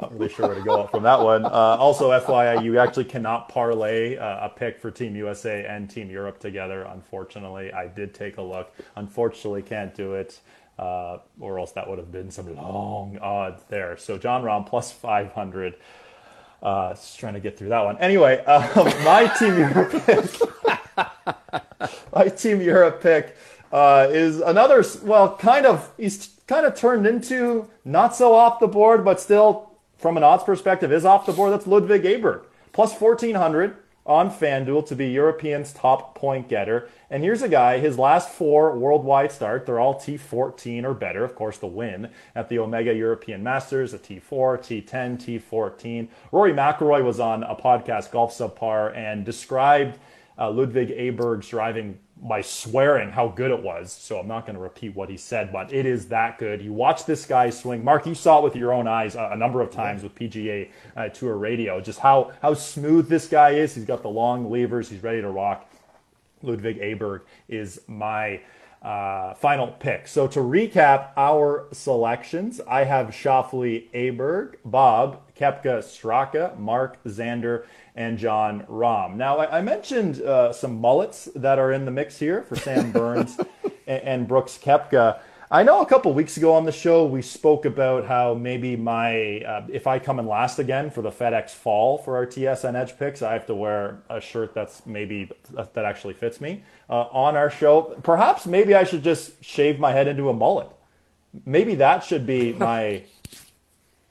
Not (laughs) really sure where to go from that one. Uh, also, FYI, you actually cannot parlay uh, a pick for Team USA and Team Europe together. Unfortunately, I did take a look. Unfortunately, can't do it, uh, or else that would have been some long odds there. So Jon Rahm plus 500. Uh, just trying to get through that one. Anyway, um, (laughs) my Team Europe pick. (laughs) my Team Europe pick uh, is another. Well, kind of. He's kind of turned into not so off the board, but still, from an odds perspective, is off the board. That's Ludvig Aberg plus fourteen hundred on FanDuel to be Europeans' top point getter. And here's a guy, his last four worldwide start, they're all T14 or better. Of course, the win at the Omega European Masters, a T4, T10, T14. Rory McIlroy was on a podcast, Golf Subpar, and described uh, Ludvig Aberg's driving by swearing how good it was. So I'm not going to repeat what he said, but it is that good. You watch this guy swing. Mark, you saw it with your own eyes a, a number of times with PGA uh, Tour Radio, just how, how smooth this guy is. He's got the long levers. He's ready to rock. Ludvig Aberg is my uh, final pick. So to recap our selections, I have Schauffele Aberg, Bob, Koepka Straka, Mark Xander, and Jon Rahm. Now, I, I mentioned uh, some mullets that are in the mix here for Sam (laughs) Burns and, and, Brooks Koepka. I know a couple weeks ago on the show we spoke about how maybe my uh, if I come in last again for the FedEx Fall for our TSN Edge picks, I have to wear a shirt that's maybe that actually fits me uh, on our show. Perhaps maybe I should just shave my head into a mullet. Maybe that should be (laughs) my.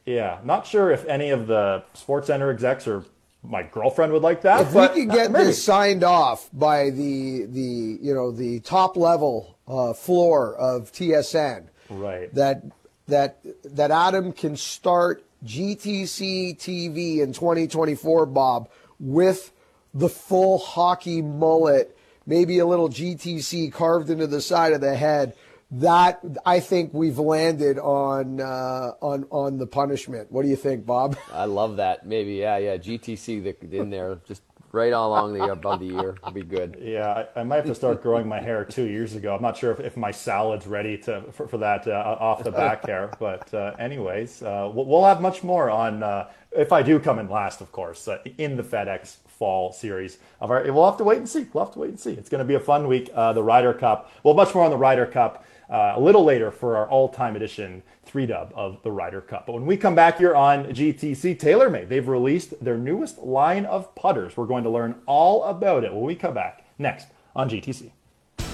Yeah, not sure if any of the Sports Center execs or my girlfriend would like that. If we could get this signed off by the the you know the top level uh, floor of TSN, right? That that that Adam can start GTC TV in 2024, Bob, with the full hockey mullet, maybe a little GTC carved into the side of the head that I think we've landed on uh, on on the punishment. What do you think, Bob? (laughs) I love that. Maybe yeah, yeah. GTC the, in there, just right along the above the ear would be good. Yeah, I, I, might have to start growing my hair two years ago. I'm not sure if, if my salad's ready to for, for that uh, off the back hair. But uh, anyways, uh, we'll, we'll, have much more on uh, if I do come in last, of course, uh, in the FedEx Fall Series. Of our, we'll have to wait and see. We'll have to wait and see. It's going to be a fun week. the Ryder Cup. Well, much more on the Ryder Cup uh, a little later for our all-time edition three dub of the Ryder Cup. But when we come back here on GTC TaylorMade, they've released their newest line of putters. We're going to learn all about it when we come back next on GTC.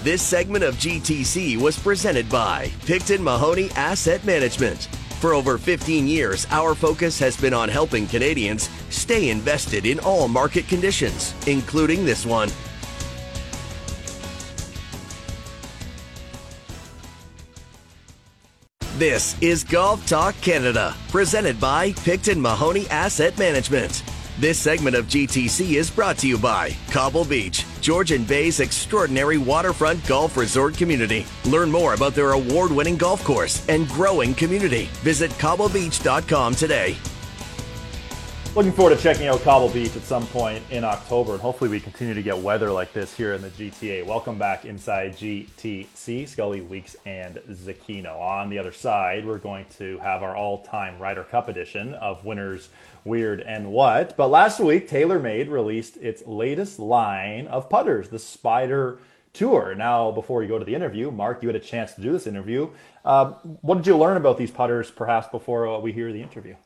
This segment of GTC was presented by Picton Mahoney Asset Management. For over 15 years, our focus has been on helping Canadians stay invested in all market conditions, including this one. This is Golf Talk Canada, presented by Picton Mahoney Asset Management. This segment of GTC is brought to you by Cobble Beach, Georgian Bay's extraordinary waterfront golf resort community. Learn more about their award winning golf course and growing community. Visit cobblebeach.com today. Looking forward to checking out Cobble Beach at some point in October, and hopefully we continue to get weather like this here in the GTA. Welcome back inside GTC, Scully, Weeks, and Zecchino. On the other side, we're going to have our all-time Ryder Cup edition of Winners, Weird, and What. But last week, TaylorMade released its latest line of putters, the Spider Tour. Now, before you go to the interview, Mark, you had a chance to do this interview. Uh, what did you learn about these putters, perhaps, before we hear the interview?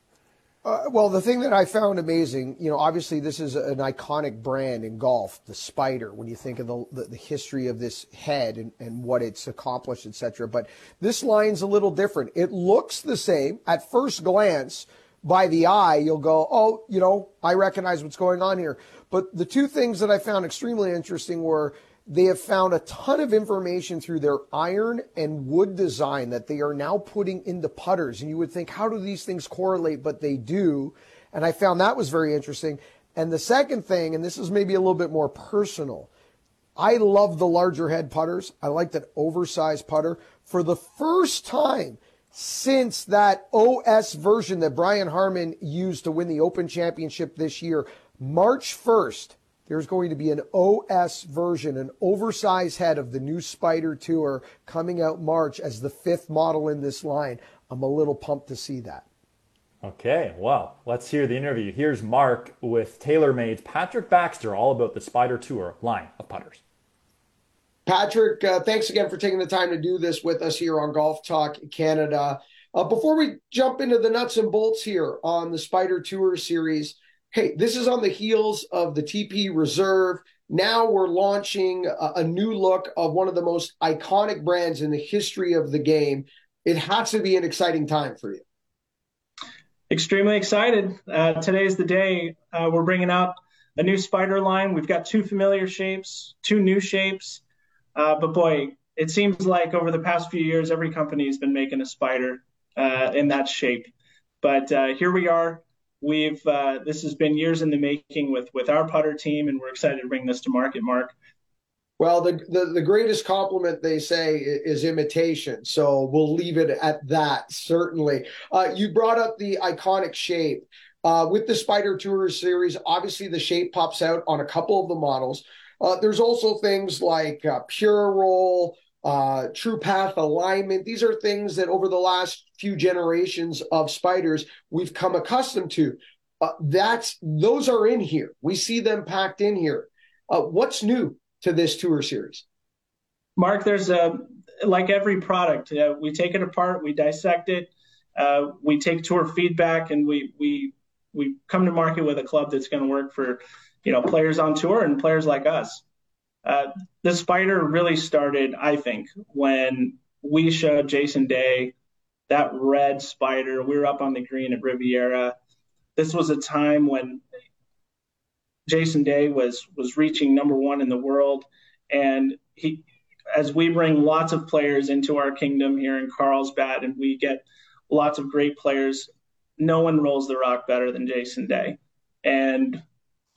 Uh, well, the thing that I found amazing, you know, obviously this is an iconic brand in golf, the Spider. When you think of the the, the history of this head and, and what it's accomplished, etc. But this line's a little different. It looks the same at first glance. By the eye, you'll go, oh, you know, I recognize what's going on here. But the two things that I found extremely interesting were they have found a ton of information through their iron and wood design that they are now putting into putters. And you would think, how do these things correlate? But they do. And I found that was very interesting. And the second thing, and this is maybe a little bit more personal, I love the larger head putters. I like that oversized putter. For the first time since that OS version that Brian Harman used to win the Open Championship this year, March 1st, there's going to be an OS version, an oversized head of the new Spider Tour coming out March as the fifth model in this line. I'm a little pumped to see that. Okay, well, let's hear the interview. Here's Mark with TaylorMade's Patrick Baxter, all about the Spider Tour line of putters. Patrick, uh, thanks again for taking the time to do this with us here on Golf Talk Canada. Uh, before we jump into the nuts and bolts here on the Spider Tour series, hey, this is on the heels of the TP Reserve. Now we're launching a, a new look of one of the most iconic brands in the history of the game. It has to be an exciting time for you. Extremely excited. Uh, today's the day. Uh, we're bringing out a new spider line. We've got two familiar shapes, two new shapes. Uh, but boy, it seems like over the past few years, every company has been making a spider uh, in that shape. But uh, here we are. We've uh, this has been years in the making with with our putter team, and we're excited to bring this to market. Mark. Well, the, the, the greatest compliment they say is imitation. So we'll leave it at that, certainly. Uh, you brought up the iconic shape. Uh, with the Spider Tour series, obviously the shape pops out on a couple of the models. Uh, there's also things like uh, Pure Roll, uh, TruePath alignment. These are things that over the last few generations of spiders we've come accustomed to. Uh, that's those are in here. We see them packed in here. Uh, what's new to this tour series? Mark, there's a like every product, uh, we take it apart, we dissect it, uh, we take tour feedback, and we we we come to market with a club that's going to work for you know players on tour and players like us. Uh, the spider really started, I think, when we showed Jason Day that red spider. We were up on the green at Riviera. This was a time when Jason Day was was reaching number one in the world, and he, as we bring lots of players into our kingdom here in Carlsbad, and we get lots of great players. No one rolls the rock better than Jason Day, and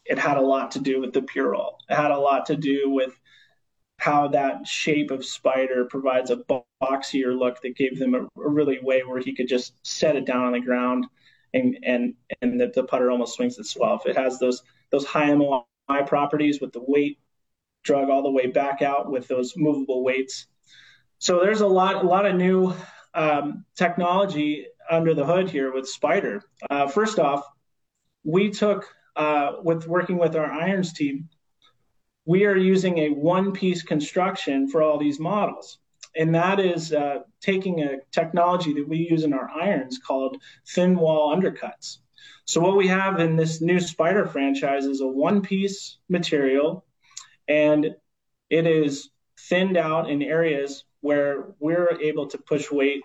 it had a lot to do with the pure. It had a lot to do with how that shape of spider provides a boxier look that gave them a, a, really way where he could just set it down on the ground and and and the, the putter almost swings itself. It has those those high MOI properties with the weight drug all the way back out with those movable weights. So there's a lot a lot of new um, technology under the hood here with Spider. Uh, first off, we took uh, with working with our irons team, we are using a one piece construction for all these models. And that is uh, taking a technology that we use in our irons called thin wall undercuts. So, what we have in this new spider franchise is a one piece material, and it is thinned out in areas where we're able to push weight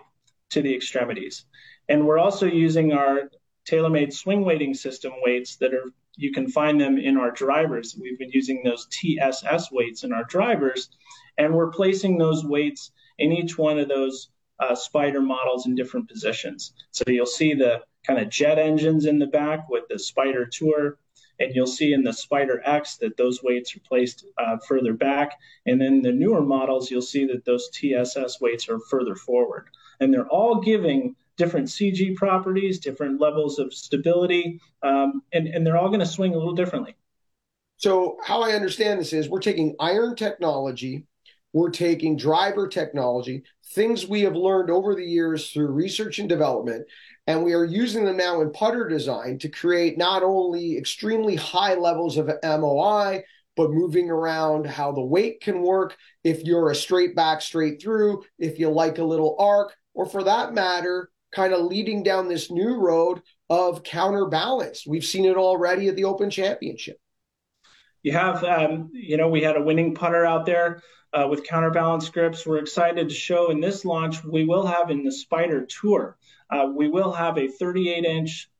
to the extremities. And we're also using our TaylorMade swing weighting system weights that are you can find them in our drivers. We've been using those TSS weights in our drivers, and we're placing those weights in each one of those uh, Spider models in different positions. So you'll see the kind of jet engines in the back with the spider Tour, and you'll see in the spider X that those weights are placed uh, further back. And then the newer models, you'll see that those TSS weights are further forward. And they're all giving different CG properties, different levels of stability, um, and, and they're all going to swing a little differently. So, how I understand this is we're taking iron technology, we're taking driver technology, things we have learned over the years through research and development, and we are using them now in putter design to create not only extremely high levels of MOI, but moving around how the weight can work. If you're a straight back, straight through, if you like a little arc, or for that matter, kind of leading down this new road of counterbalance. We've seen it already at the Open Championship. You have, um, you know, we had a winning putter out there uh, with counterbalance grips. We're excited to show in this launch, we will have in the Spider Tour, uh, we will have a 38 inch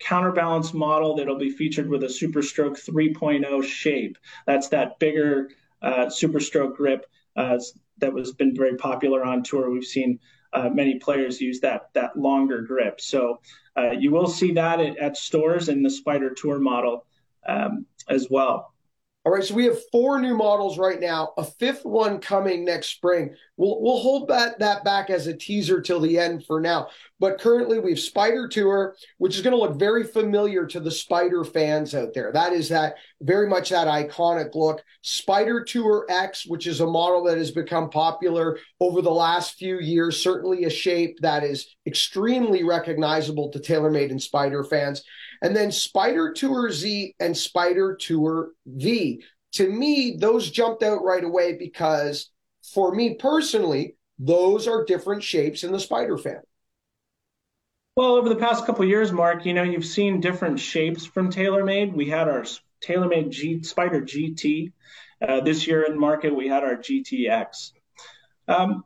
counterbalance model that'll be featured with a Superstroke 3.0 shape. That's that bigger uh, Superstroke grip uh, that was been very popular on tour. We've seen uh, many players use that that longer grip. So uh, you will see that at, at, stores in the Spider Tour model um, as well. All right, so we have four new models right now, a fifth one coming next spring. We'll we'll hold that that back as a teaser till the end for now. But currently we have Spider Tour, which is going to look very familiar to the Spider fans out there. That is that very much that iconic look. Spider Tour X, which is a model that has become popular over the last few years, certainly a shape that is extremely recognizable to TaylorMade and Spider fans. And then Spider Tour Z and Spider Tour V. To me, those jumped out right away because for me personally, those are different shapes in the Spider family. Well, over the past couple years, Mark, you know, you've seen different shapes from TaylorMade. We had our TaylorMade G, Spider GT. Uh, this year in market, we had our GTX. Um,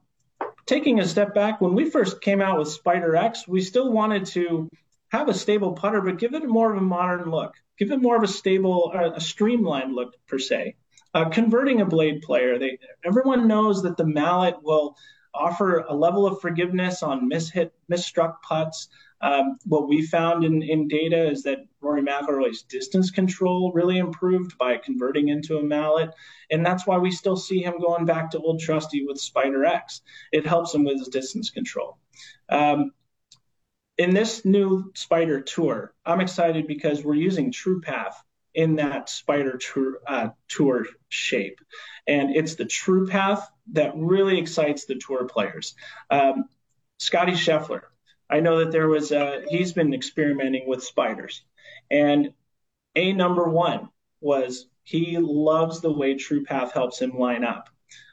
taking a step back, when we first came out with Spider X, we still wanted to have a stable putter, but give it more of a modern look. Give it more of a stable, uh, a streamlined look per se. Uh, converting a blade player, they everyone knows that the mallet will offer a level of forgiveness on mishit, misstruck putts. Um, what we found in, in data is that Rory McIlroy's distance control really improved by converting into a mallet, and that's why we still see him going back to Old Trusty with Spider X. It helps him with his distance control. Um, in this new Spider Tour, I'm excited because we're using TruePath in that Spider tour, uh, tour shape. And it's the TruePath that really excites the tour players. Um, Scotty Scheffler, I know that there was, a, he's been experimenting with spiders. And a number one was he loves the way TruePath helps him line up.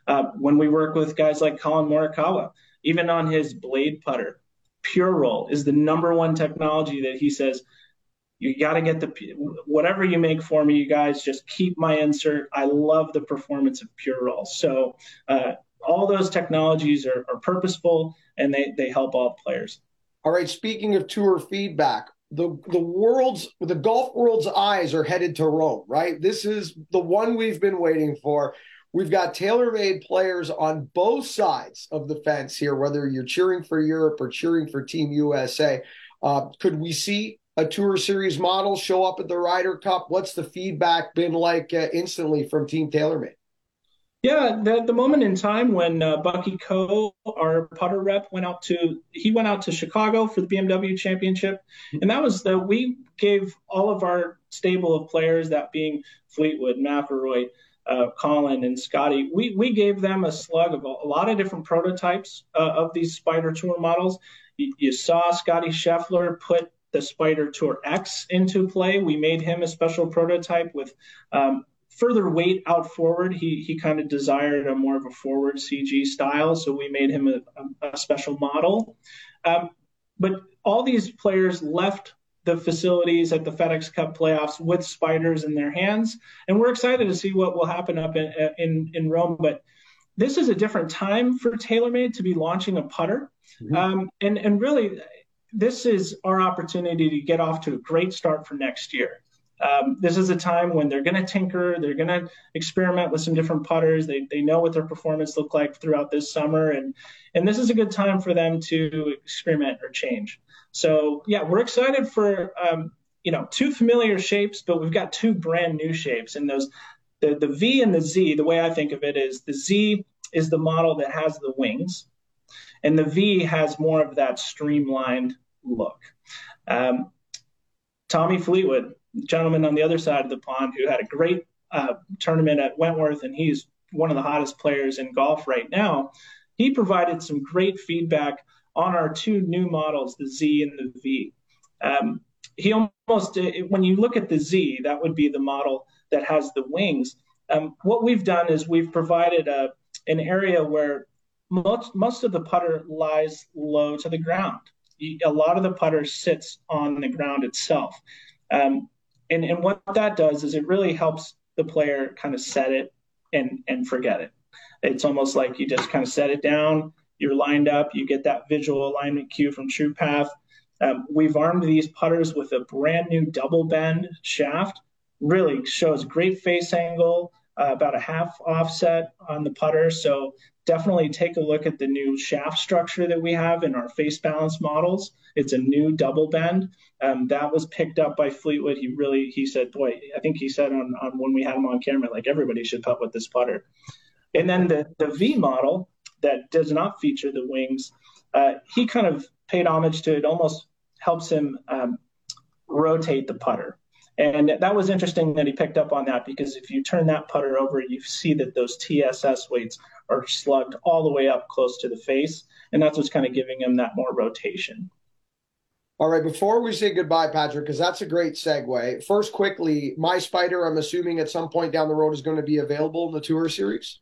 Uh, when we work with guys like Collin Morikawa, even on his blade putter, Pure Roll is the number one technology that he says you got to get the whatever you make for me, you guys. Just keep my insert. I love the performance of Pure Roll. So uh, all those technologies are, are purposeful and they they help all players. All right. Speaking of tour feedback, the the world's the golf world's eyes are headed to Rome. Right. This is the one we've been waiting for. We've got TaylorMade players on both sides of the fence here, whether you're cheering for Europe or cheering for Team USA. Uh, could we see a Tour Series model show up at the Ryder Cup? What's the feedback been like uh, instantly from Team TaylorMade? Yeah, the, the moment in time when uh, Bucky Coe, our putter rep, went out to he went out to Chicago for the BMW Championship, and that was the we gave all of our stable of players, that being Fleetwood, McIlroy, uh, Collin, and Scotty, we we gave them a slug of a, a lot of different prototypes uh, of these Spider Tour models. You, you saw Scotty Scheffler put the Spider Tour X into play. We made him a special prototype with um, further weight out forward. He he kind of desired a more of a forward CG style, so we made him a, a, a special model. Um, but all these players left the facilities at the FedEx Cup playoffs with spiders in their hands, and we're excited to see what will happen up in in, in Rome. But this is a different time for TaylorMade to be launching a putter, mm-hmm. um, and and really this is our opportunity to get off to a great start for next year. Um, this is a time when they're going to tinker, they're going to experiment with some different putters. They, they know what their performance looked like throughout this summer, and and this is a good time for them to experiment or change. So yeah, we're excited for um, you know two familiar shapes, but we've got two brand new shapes, and those the the V and the Z. The way I think of it is the Z is the model that has the wings, and the V has more of that streamlined look. Um, Tommy Fleetwood, gentleman on the other side of the pond, who had a great uh, tournament at Wentworth, and he's one of the hottest players in golf right now. He provided some great feedback on our two new models, the Z and the V. Um, he almost, uh, when you look at the Z, that would be the model that has the wings. Um, what we've done is we've provided a, an area where most, most of the putter lies low to the ground. A lot of the putter sits on the ground itself. Um, and, and what that does is it really helps the player kind of set it and, and forget it. It's almost like you just kind of set it down, you're lined up, you get that visual alignment cue from TruePath. Um, we've armed these putters with a brand new double bend shaft, really shows great face angle, uh, about a half offset on the putter. So definitely take a look at the new shaft structure that we have in our face balance models. It's a new double bend. Um, that was picked up by Fleetwood. He really, he said, boy, I think he said on, on when we had him on camera, like everybody should putt with this putter. And then the, the V model that does not feature the wings, uh, he kind of paid homage to it, almost helps him um, rotate the putter. And that was interesting that he picked up on that because if you turn that putter over, you see that those TSS weights are slugged all the way up close to the face. And that's what's kind of giving him that more rotation. All right, before we say goodbye, Patrick, because that's a great segue. First, quickly, My Spider, I'm assuming at some point down the road is going to be available in the tour series.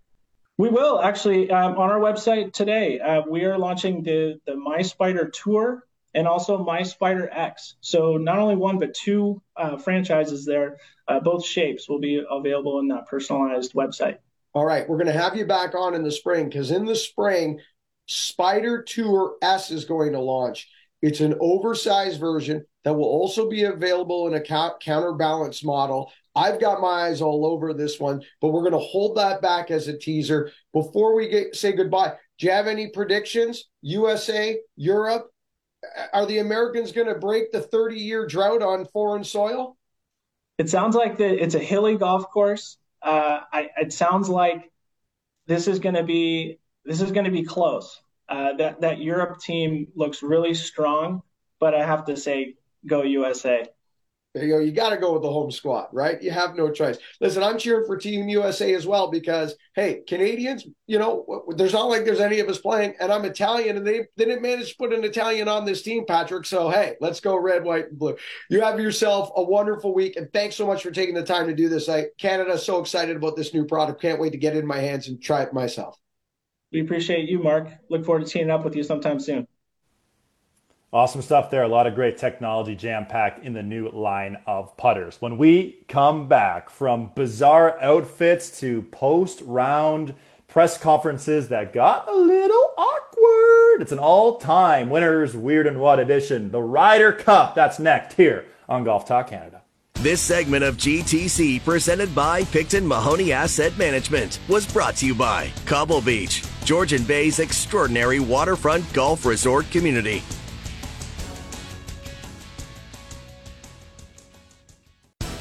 We will actually um, on our website today. Uh, we are launching the the My Spider Tour and also My Spider X. So not only one but two uh, franchises there, uh, both shapes will be available in that personalized website. All right, we're going to have you back on in the spring because in the spring, Spider Tour S is going to launch. It's an oversized version that will also be available in a counterbalance model. I've got my eyes all over this one, but we're going to hold that back as a teaser. Before we get, say goodbye, do you have any predictions? USA, Europe, are the Americans going to break the 30 year drought on foreign soil? It sounds like the, it's a hilly golf course. Uh, I, it sounds like this is going to be this is going to be close. Uh, that that Europe team looks really strong, but I have to say, go USA. There you go. You got to go with the home squad, right? You have no choice. Listen, I'm cheering for Team USA as well because, hey, Canadians, you know, there's not like there's any of us playing, and I'm Italian, and they, they didn't manage to put an Italian on this team, Patrick. So, hey, let's go red, white, and blue. You have yourself a wonderful week, and thanks so much for taking the time to do this. I Canada so excited about this new product. Can't wait to get it in my hands and try it myself. We appreciate you, Mark. Look forward to teaming up with you sometime soon. Awesome stuff there. A lot of great technology jam packed in the new line of putters. When we come back from bizarre outfits to post round press conferences that got a little awkward, it's an all time winners weird and what edition, the Ryder Cup. That's next here on Golf Talk Canada. This segment of GTC, presented by Picton Mahoney Asset Management, was brought to you by Cobble Beach, Georgian Bay's extraordinary waterfront golf resort community.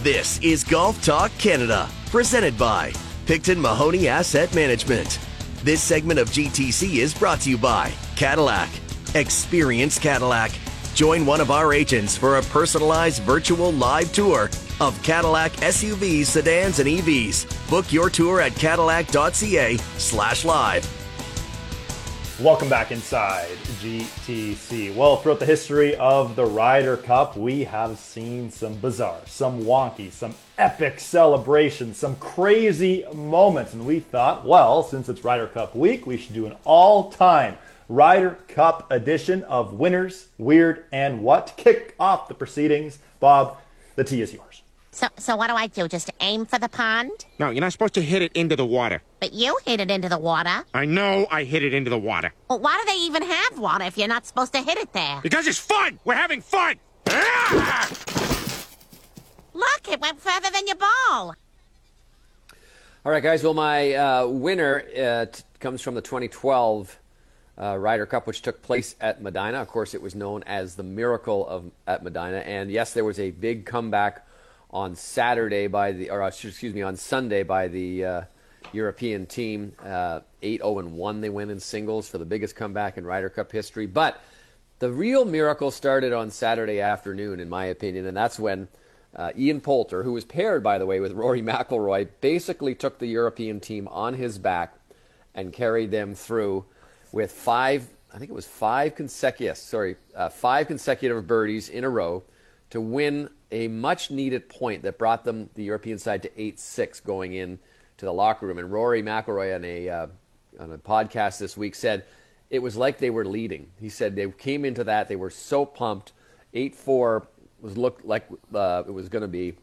This is Golf Talk Canada, presented by Picton Mahoney Asset Management. This segment of GTC is brought to you by Cadillac. Experience Cadillac. Join one of our agents for a personalized virtual live tour of Cadillac SUVs, sedans, and EVs. Book your tour at cadillac.ca slash live. Welcome back inside GTC. Well, throughout the history of the Ryder Cup, we have seen some bizarre, some wonky, some epic celebrations, some crazy moments. And we thought, well, since it's Ryder Cup week, we should do an all time Ryder Cup edition of Winners, Weird, and What. Kick off the proceedings. Bob, the tee is yours. So, so what do I do? Just aim for the pond? No, you're not supposed to hit it into the water. But you hit it into the water. I know I hit it into the water. Well, why do they even have water if you're not supposed to hit it there? Because it's fun! We're having fun! Ah! (laughs) Look, it went further than your ball. All right, guys. Well, my uh, winner uh, t- comes from the 2012 uh, Ryder Cup, which took place at Medina. Of course, it was known as the Miracle of at Medina. And yes, there was a big comeback on Saturday by the, or uh, excuse me, on Sunday by the uh, European team. Uh, 8 0 1 they win in singles for the biggest comeback in Ryder Cup history. But the real miracle started on Saturday afternoon, in my opinion, and that's when uh, Ian Poulter, who was paired, by the way, with Rory McIlroy, basically took the European team on his back and carried them through with five, I think it was five consecutive, sorry, uh, five consecutive birdies in a row to win a much needed point that brought them the European side to eight six going in to the locker room. And Rory McIlroy on a uh, on a podcast this week said it was like they were leading. He said they came into that they were so pumped. Eight four was looked like uh, it was going to be,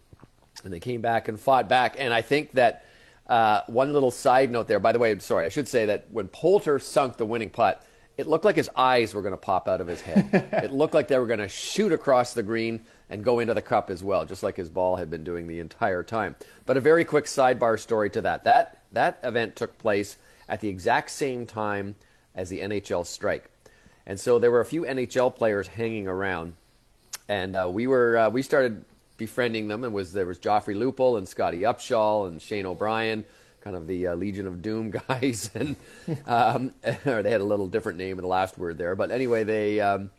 and they came back and fought back. And I think that uh, one little side note there. By the way, I'm sorry, I should say that when Poulter sunk the winning putt, it looked like his eyes were going to pop out of his head. (laughs) it looked like they were going to shoot across the green and go into the cup as well, just like his ball had been doing the entire time. But a very quick sidebar story to that. That that event took place at the exact same time as the NHL strike. And so there were a few NHL players hanging around, and uh, we were uh, we started befriending them. And was there was Joffrey Lupul and Scottie Upshall and Shane O'Brien, kind of the uh, Legion of Doom (laughs) guys, and um, (laughs) they had a little different name in the last word there. But anyway, they. Um,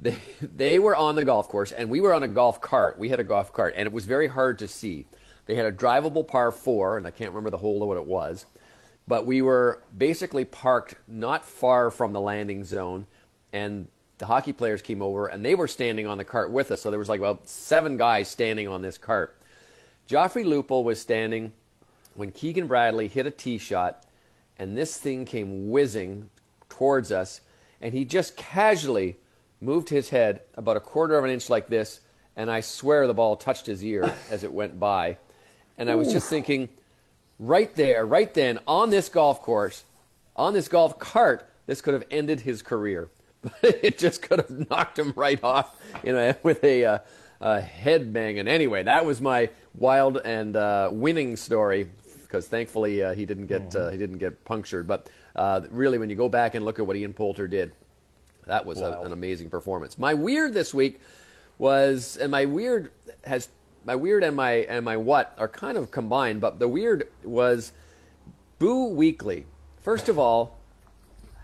they, they were on the golf course and we were on a golf cart. We had a golf cart and it was very hard to see. They had a drivable par four, and I can't remember the hole of what it was but we were basically parked not far from the landing zone and the hockey players came over and they were standing on the cart with us so there was like about seven guys standing on this cart joffrey lupul was standing when keegan bradley hit a tee shot and this thing came whizzing towards us and he just casually moved his head about a quarter of an inch like this and i swear the ball touched his ear (laughs) as it went by and i was just thinking right there, right then, on this golf course, on this golf cart, this could have ended his career. (laughs) But it just could have knocked him right off you know, (laughs) with a, uh, a head bang. And anyway, that was my wild and uh, winning story because thankfully uh, he didn't get uh, he didn't get punctured. But uh, really, when you go back and look at what Ian Poulter did, that was a, an amazing performance. My weird this week was, and my weird has my weird and my and my what are kind of combined, but the weird was Boo Weekly. First of all,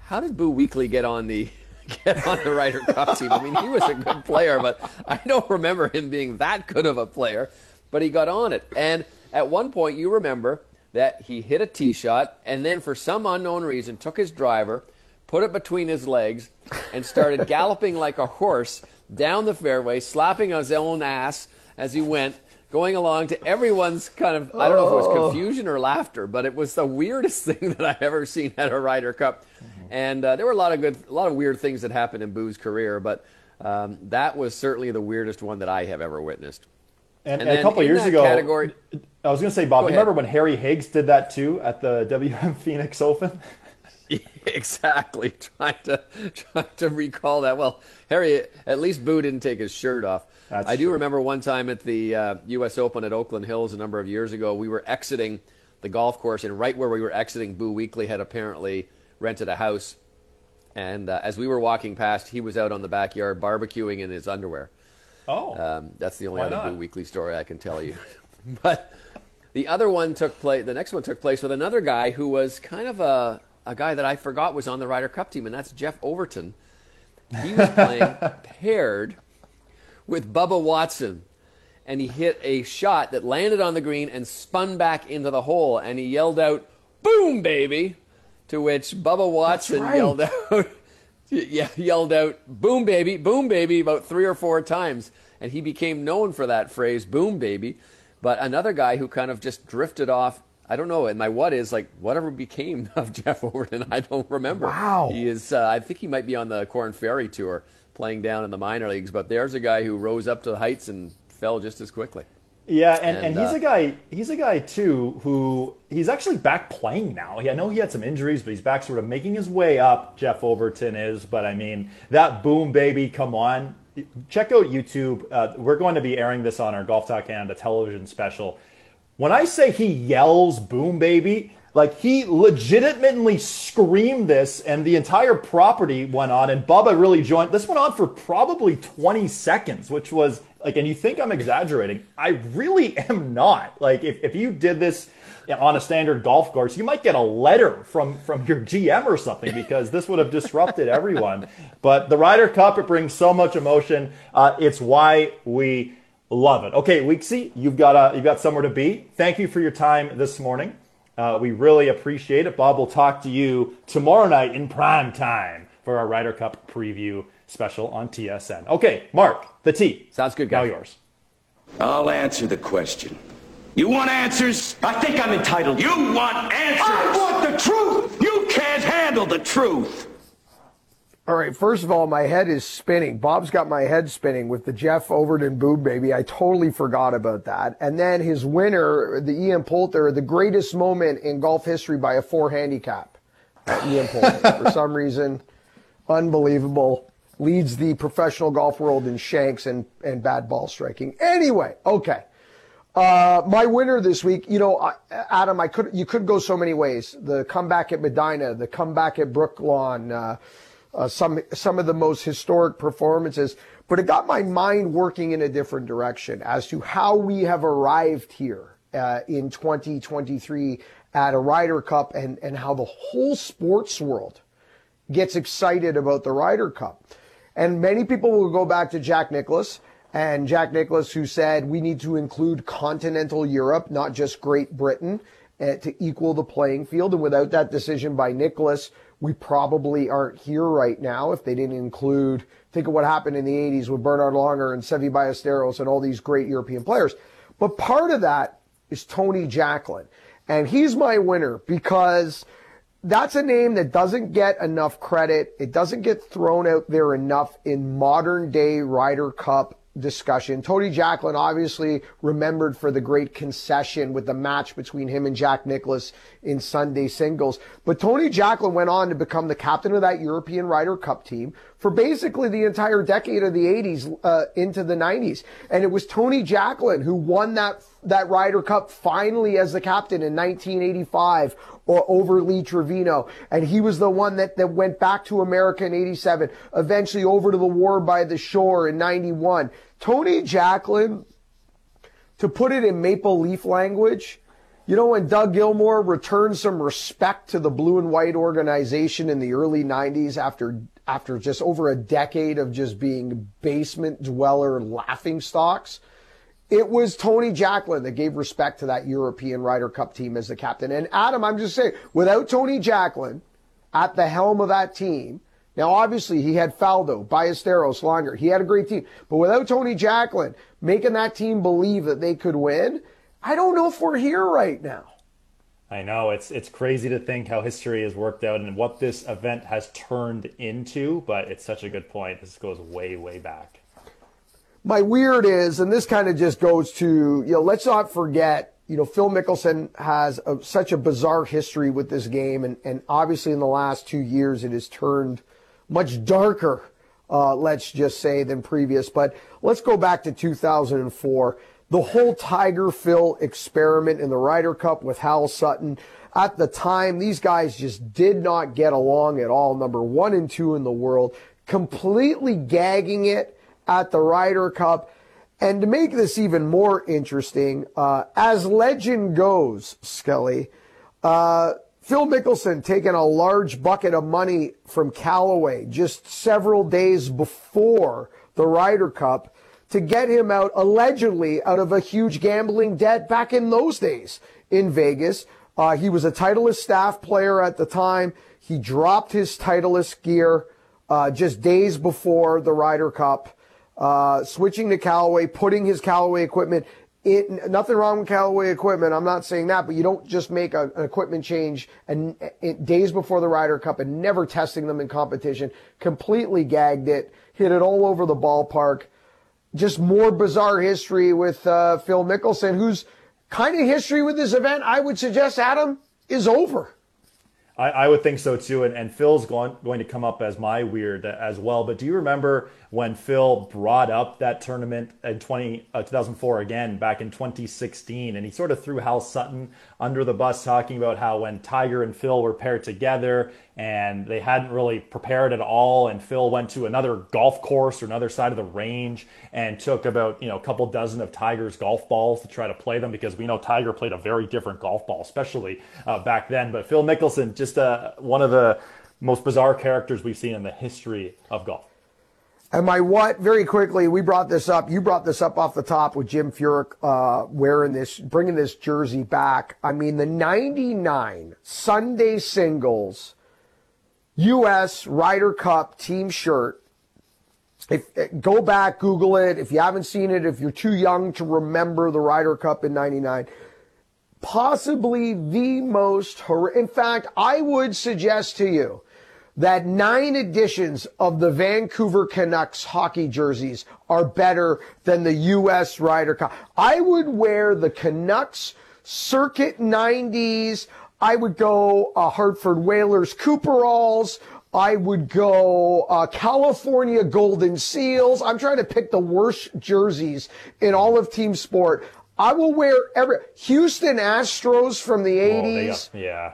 how did Boo Weekly get on the (laughs) get on the Ryder Cup team? I mean, he was a good player, but I don't remember him being that good of a player. But he got on it, and at one point, you remember that he hit a tee shot, and then for some unknown reason, took his driver, put it between his legs, and started (laughs) galloping like a horse down the fairway, slapping his own ass as he went, going along to everyone's kind of I don't know if it was Oh. confusion or laughter, but it was the weirdest (laughs) thing that I've ever seen at a Ryder Cup. And uh, there were a lot of good, a lot of weird things that happened in Boo's career, but um, that was certainly the weirdest one that I have ever witnessed. And, And and a couple years ago, category- I was going to say, Bob, Go remember when Harry Higgs did that too at the (laughs) WM Phoenix Open? (laughs) exactly. Trying to trying to recall that. Well, Harry, at least Boo didn't take his shirt off. That's I do true. remember one time at the uh, U.S. Open at Oakland Hills a number of years ago. We were exiting the golf course, and right where we were exiting, Boo Weekly had apparently rented a house. And uh, as we were walking past, he was out on the backyard barbecuing in his underwear. Oh, Um, that's the only Why other not? Boo Weekly story I can tell you. (laughs) but the other one took place. The next one took place with another guy who was kind of a a guy that I forgot was on the Ryder Cup team, and that's Jeff Overton. He was playing (laughs) paired with Bubba Watson, and he hit a shot that landed on the green and spun back into the hole, and he yelled out, "Boom, baby!" To which Bubba Watson right. yelled out, (laughs) yeah, yelled out, "Boom, baby! Boom, baby!" about three or four times, and he became known for that phrase, "Boom, baby." But another guy who kind of just drifted off. I don't know. And my what is like whatever became (laughs) of Jeff Overton. I don't remember. Wow. He is. Uh, I think he might be on the Corn Ferry tour, playing down in the minor leagues. But there's a guy who rose up to the heights and fell just as quickly. Yeah, and, and, And, he's uh, a guy. He's a guy too who he's actually back playing now. I know he had some injuries, but he's back, sort of making his way up. Jeff Overton is, but I mean that boom baby, come on! Check out YouTube. Uh, we're going to be airing this on our Golf Talk Canada television special. When I say he yells "boom baby," like he legitimately screamed this, and the entire property went on, and Bubba really joined. This went on for probably 20 seconds, which was like, and you think I'm exaggerating? I really (laughs) am not. Like, if, if you did this on a standard golf course, you might get a letter from from your GM or something because this would have disrupted everyone. But the Ryder Cup, it brings so much emotion. Uh, it's why we love it. Okay, Weeksy, you've got uh, you've got somewhere to be. Thank you for your time this morning. Uh, we really appreciate it. Bob will talk to you tomorrow night in prime time for our Ryder Cup preview special on TSN. Okay, Mark, the T. Sounds good, Now yours. I'll answer the question. You want answers? I think I'm entitled. You want answers? I want the truth! You can't handle the truth! All right, first of all, my head is spinning. Bob's got my head spinning with the Jeff Overton Boob Baby. I totally forgot about that. And then his winner, the Ian Poulter, the greatest moment in golf history by a four handicap. Uh, Ian Poulter. (laughs) For some reason, Unbelievable. Leads the professional golf world in shanks and, and bad ball striking. Anyway, okay. Uh, my winner this week, you know, I, Adam, I could you could go so many ways. The comeback at Medina, the comeback at Brookline, uh, uh, some some of the most historic performances. But it got my mind working in a different direction as to how we have arrived here uh, in 2023 at a Ryder Cup and and how the whole sports world gets excited about the Ryder Cup. And many people will go back to Jack Nicklaus and Jack Nicklaus, who said we need to include continental Europe, not just Great Britain, uh, to equal the playing field. And without that decision by Nicklaus, we probably aren't here right now if they didn't include, think of what happened in the 80s with Bernhard Langer and Seve Ballesteros and all these great European players. But part of that is Tony Jacklin. And he's my winner because that's a name that doesn't get enough credit. It doesn't get thrown out there enough in modern day Ryder Cup discussion. Tony Jacklin obviously remembered for the great concession with the match between him and Jack Nicklaus in Sunday singles. But Tony Jacklin went on to become the captain of that European Ryder Cup team for basically the entire decade of the 80s uh, into the 90s. And it was Tony Jacklin who won that that Ryder Cup finally as the captain in 1985 or over Lee Trevino. And he was the one that, that went back to America in 87, eventually over to the war by the shore in 91. Tony Jacklin, to put it in maple leaf language, you know, when Doug Gilmour returned some respect to the blue and white organization in the early 90s after after just over a decade of just being basement dweller laughing stocks, it was Tony Jacklin that gave respect to that European Ryder Cup team as the captain. And Adam, I'm just saying, without Tony Jacklin at the helm of that team, now obviously he had Faldo, Ballesteros, Langer, he had a great team, but without Tony Jacklin making that team believe that they could win, I don't know if we're here right now. I know it's it's crazy to think how history has worked out and what this event has turned into, but it's such a good point. This goes way way back my weird is, and this kind of just goes to, you know, let's not forget, you know, Phil Mickelson has a, such a bizarre history with this game, and, and obviously in the last two years it has turned much darker, uh, let's just say, than previous. But let's go back to 2004. The whole Tiger Phil experiment in the Ryder Cup with Hal Sutton. At the time, these guys just did not get along at all. Number one and two in the world, completely gagging it at the Ryder Cup. And to make this even more interesting, uh, as legend goes, Scully, uh, Phil Mickelson taking a large bucket of money from Callaway just several days before the Ryder Cup to get him out, allegedly, out of a huge gambling debt back in those days in Vegas. Uh, he was a Titleist staff player at the time. He dropped his Titleist gear uh, just days before the Ryder Cup uh, switching to Callaway, putting his Callaway equipment in. Nothing wrong with Callaway equipment. I'm not saying that, but you don't just make a, an equipment change and, and days before the Ryder Cup and never testing them in competition. Completely gagged it, hit it all over the ballpark. Just more bizarre history with uh, Phil Mickelson, whose kind of history with this event, I would suggest, Adam, is over. I, I, would think so too. And, and Phil's going, going to come up as my weird as well. But do you remember when Phil brought up that tournament in 20, uh, 2004 again back in 2016? And he sort of threw Hal Sutton under the bus, talking about how when Tiger and Phil were paired together and they hadn't really prepared at all, and Phil went to another golf course or another side of the range and took about you know a couple dozen of Tiger's golf balls to try to play them because we know Tiger played a very different golf ball, especially uh, back then. But Phil Mickelson, just uh, one of the most bizarre characters we've seen in the history of golf. And my what? Very quickly, we brought this up. You brought this up off the top with Jim Furyk uh, wearing this, bringing this jersey back. I mean, the '99 Sunday Singles U.S. Ryder Cup team shirt. If go back, Google it. If you haven't seen it, if you're too young to remember the Ryder Cup in '99, possibly the most. Hor- in fact, I would suggest to you that nine editions of the Vancouver Canucks hockey jerseys are better than the U.S. Ryder Cup. I would wear the Canucks Circuit 90s. I would go uh, Hartford Whalers Cooperalls. I would go uh, California Golden Seals. I'm trying to pick the worst jerseys in all of team sport. I will wear every Houston Astros from the Oh, they 80s. got- yeah.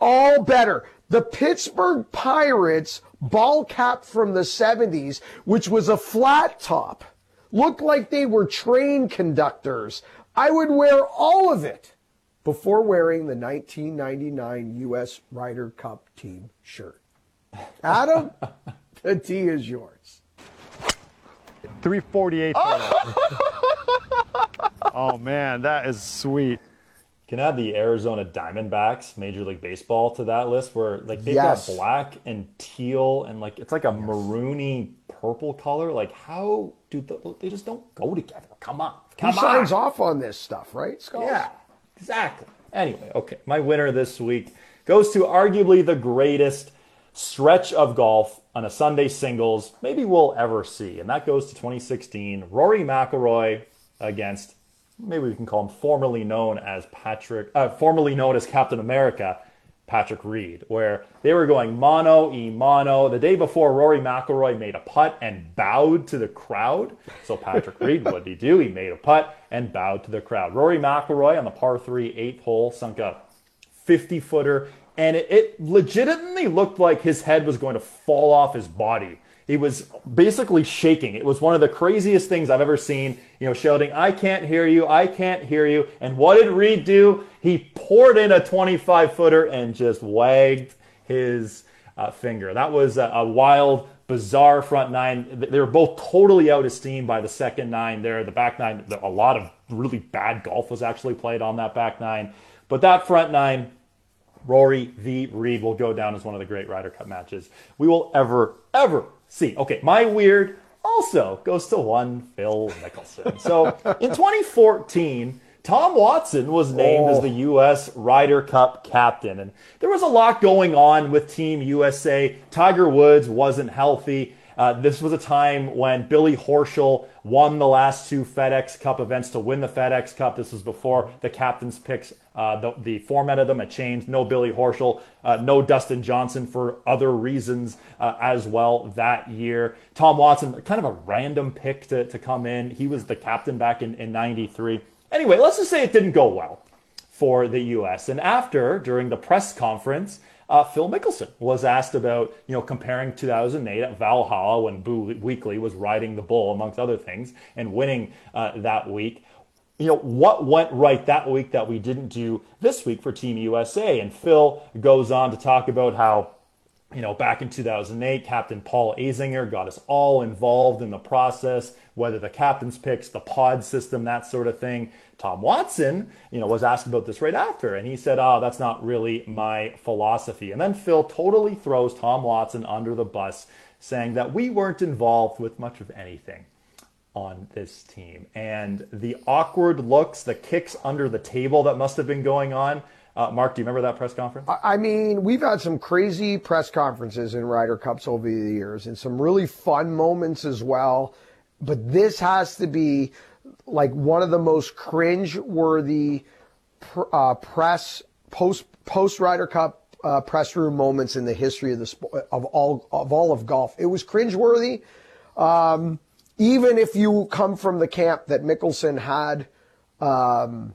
all better. The Pittsburgh Pirates ball cap from the 70s, which was a flat top, looked like they were train conductors. I would wear all of it before wearing the 1999 U.S. Ryder Cup team shirt. Adam, (laughs) the tea is yours. 348. (laughs) oh man, that is sweet. Can add the Arizona Diamondbacks, Major League Baseball, to that list where like they've Yes. got black and teal and like it's like a maroony purple color. Like how do the, they just don't go together? Come on, Who on. signs off on this stuff, right, Scott? Yeah, exactly. Anyway, okay, my winner this week goes to arguably the greatest stretch of golf on a Sunday singles maybe we'll ever see, and that goes to 2016. Rory McIlroy against maybe we can call him formerly known as Patrick, uh, formerly known as Captain America. Patrick Reed, where they were going mono e mono. The day before, Rory McIlroy made a putt and bowed to the crowd. So Patrick (laughs) Reed, what did he do? He made a putt and bowed to the crowd. Rory McIlroy on the par three eighth hole sunk a 50 footer, and it, it legitimately looked like his head was going to fall off his body. He was basically shaking. It was one of the craziest things I've ever seen. You know, shouting, "I can't hear you! I can't hear you!" And what did Reed do? He poured in a 25 footer and just wagged his uh, finger. That was a, a wild, bizarre front nine. They were both totally out of steam by the second nine. There, the back nine. A lot of really bad golf was actually played on that back nine, but that front nine. Rory v. Reed will go down as one of the great Ryder Cup matches we will ever, ever see. Okay, my weird also goes to one Phil Mickelson. So in (laughs) 2014, Tom Watson was named as the U.S. Ryder Cup captain, and there was a lot going on with Team USA. Tiger Woods wasn't healthy. Uh, this was a time when Billy Horschel won the last two FedEx Cup events to win the FedEx Cup. This was before the captain's picks. Uh, the, the format of them had changed. No Billy Horschel, uh, no Dustin Johnson for other reasons uh, as well that year. Tom Watson, kind of a random pick to, to come in. He was the captain back in, in 93. Anyway, let's just say it didn't go well for the U.S. And after, during the press conference, uh, Phil Mickelson was asked about, you know, comparing 2008 at Valhalla when Boo Weekly was riding the bull, amongst other things, and winning uh, that week. You know, what went right that week that we didn't do this week for Team USA? And Phil goes on to talk about how you know, back in 2008, Captain Paul Azinger got us all involved in the process, whether the captain's picks, the pod system, that sort of thing. Tom Watson, you know, was asked about this right after, and he said, "Oh, that's not really my philosophy." And then Phil totally throws Tom Watson under the bus, saying that we weren't involved with much of anything on this team, and the awkward looks, the kicks under the table that must have been going on. Uh, Mark, do you remember that press conference? I mean, we've had some crazy press conferences in Ryder Cups over the years and some really fun moments as well. But this has to be like one of the most cringe-worthy uh, press post post Ryder Cup uh, press room moments in the history of the of all of all of golf. It was cringeworthy. Um, even if you come from the camp that Mickelson had. Um,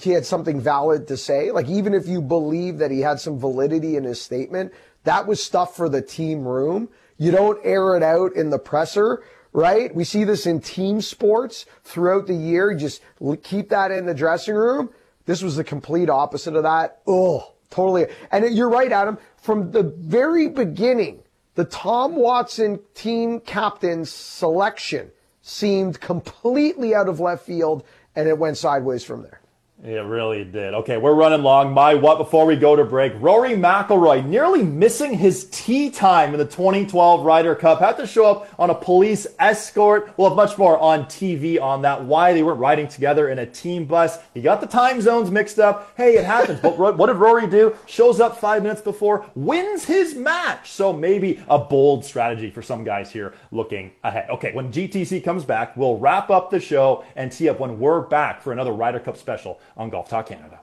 he had something valid to say. Like even if you believe that he had some validity in his statement, that was stuff for the team room. You don't air it out in the presser, right? We see this in team sports throughout the year. Just keep that in the dressing room. This was the complete opposite of that. Oh, totally. And you're right, Adam. From the very beginning, the Tom Watson team captain selection seemed completely out of left field and it went sideways from there. It really did. Okay, we're running long. My what before we go to break? Rory McIlroy nearly missing his tee time in the 2012 Ryder Cup. Had to show up on a police escort. We'll have much more on TV on that. Why they weren't riding together in a team bus. He got the time zones mixed up. Hey, it happens. but what what did Rory do? Shows up five minutes before, wins his match. So maybe a bold strategy for some guys here looking ahead. Okay, when GTC comes back, we'll wrap up the show and tee up when we're back for another Ryder Cup special on Golf Talk Canada.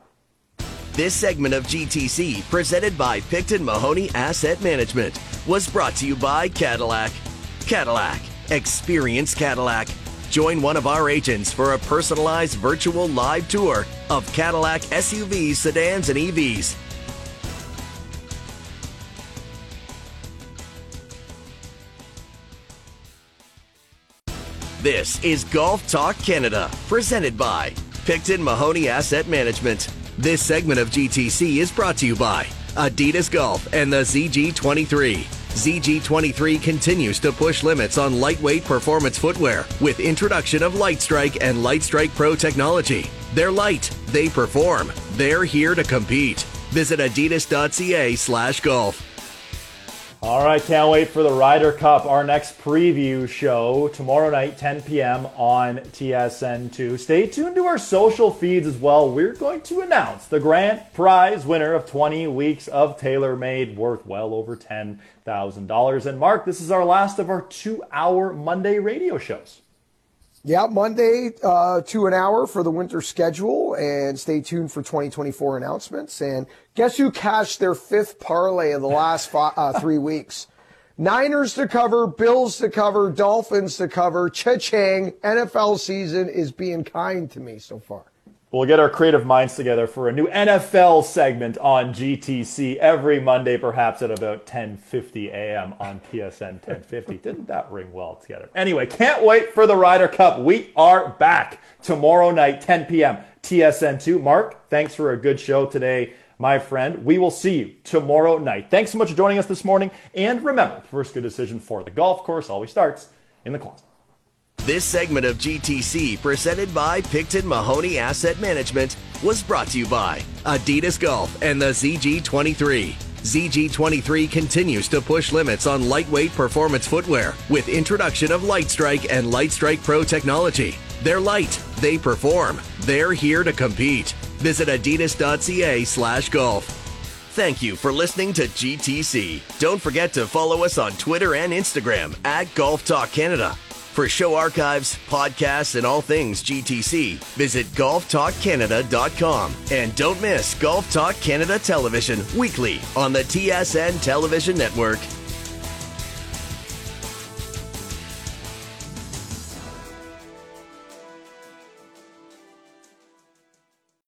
This segment of GTC, presented by Picton Mahoney Asset Management, was brought to you by Cadillac. Cadillac. Experience Cadillac. Join one of our agents for a personalized virtual live tour of Cadillac SUVs, sedans, and EVs. This is Golf Talk Canada, presented by Picton Mahoney Asset Management. This segment of GTC is brought to you by Adidas Golf and the ZG23. ZG23 continues to push limits on lightweight performance footwear with introduction of Lightstrike and Lightstrike Pro technology. They're light, they perform, they're here to compete. Visit adidas.ca slash golf. All right, can't wait for the Ryder Cup, our next preview show tomorrow night, 10 p.m. on TSN2. Stay tuned to our social feeds as well. We're going to announce the grand prize winner of 20 weeks of TaylorMade, worth well over $10,000. And Mark, this is our last of our two hour Monday radio shows. Yeah, Monday uh, to an hour for the winter schedule, and stay tuned for 2024 announcements. And guess who cashed their fifth parlay of the last five, uh, (laughs) three weeks? Niners to cover, Bills to cover, Dolphins to cover. Cha-ching! NFL season is being kind to me so far. We'll get our creative minds together for a new NFL segment on GTC every Monday, perhaps at about 10:50 a.m. on TSN 1050. Didn't that ring well together? Anyway, can't wait for the Ryder Cup. We are back tomorrow night, 10 p.m. TSN2. Mark, thanks for a good show today, my friend. We will see you tomorrow night. Thanks so much for joining us this morning. And remember, the first good decision for the golf course always starts in the closet. This segment of GTC, presented by Picton Mahoney Asset Management, was brought to you by Adidas Golf and the ZG23. ZG23 continues to push limits on lightweight performance footwear with introduction of LightStrike and LightStrike Pro technology. They're light, they perform, they're here to compete. Visit adidas.ca slash golf. Thank you for listening to GTC. Don't forget to follow us on Twitter and Instagram at Golf Talk Canada. For show archives, podcasts, and all things GTC, visit golftalkcanada.com. And don't miss Golf Talk Canada Television weekly on the TSN Television Network.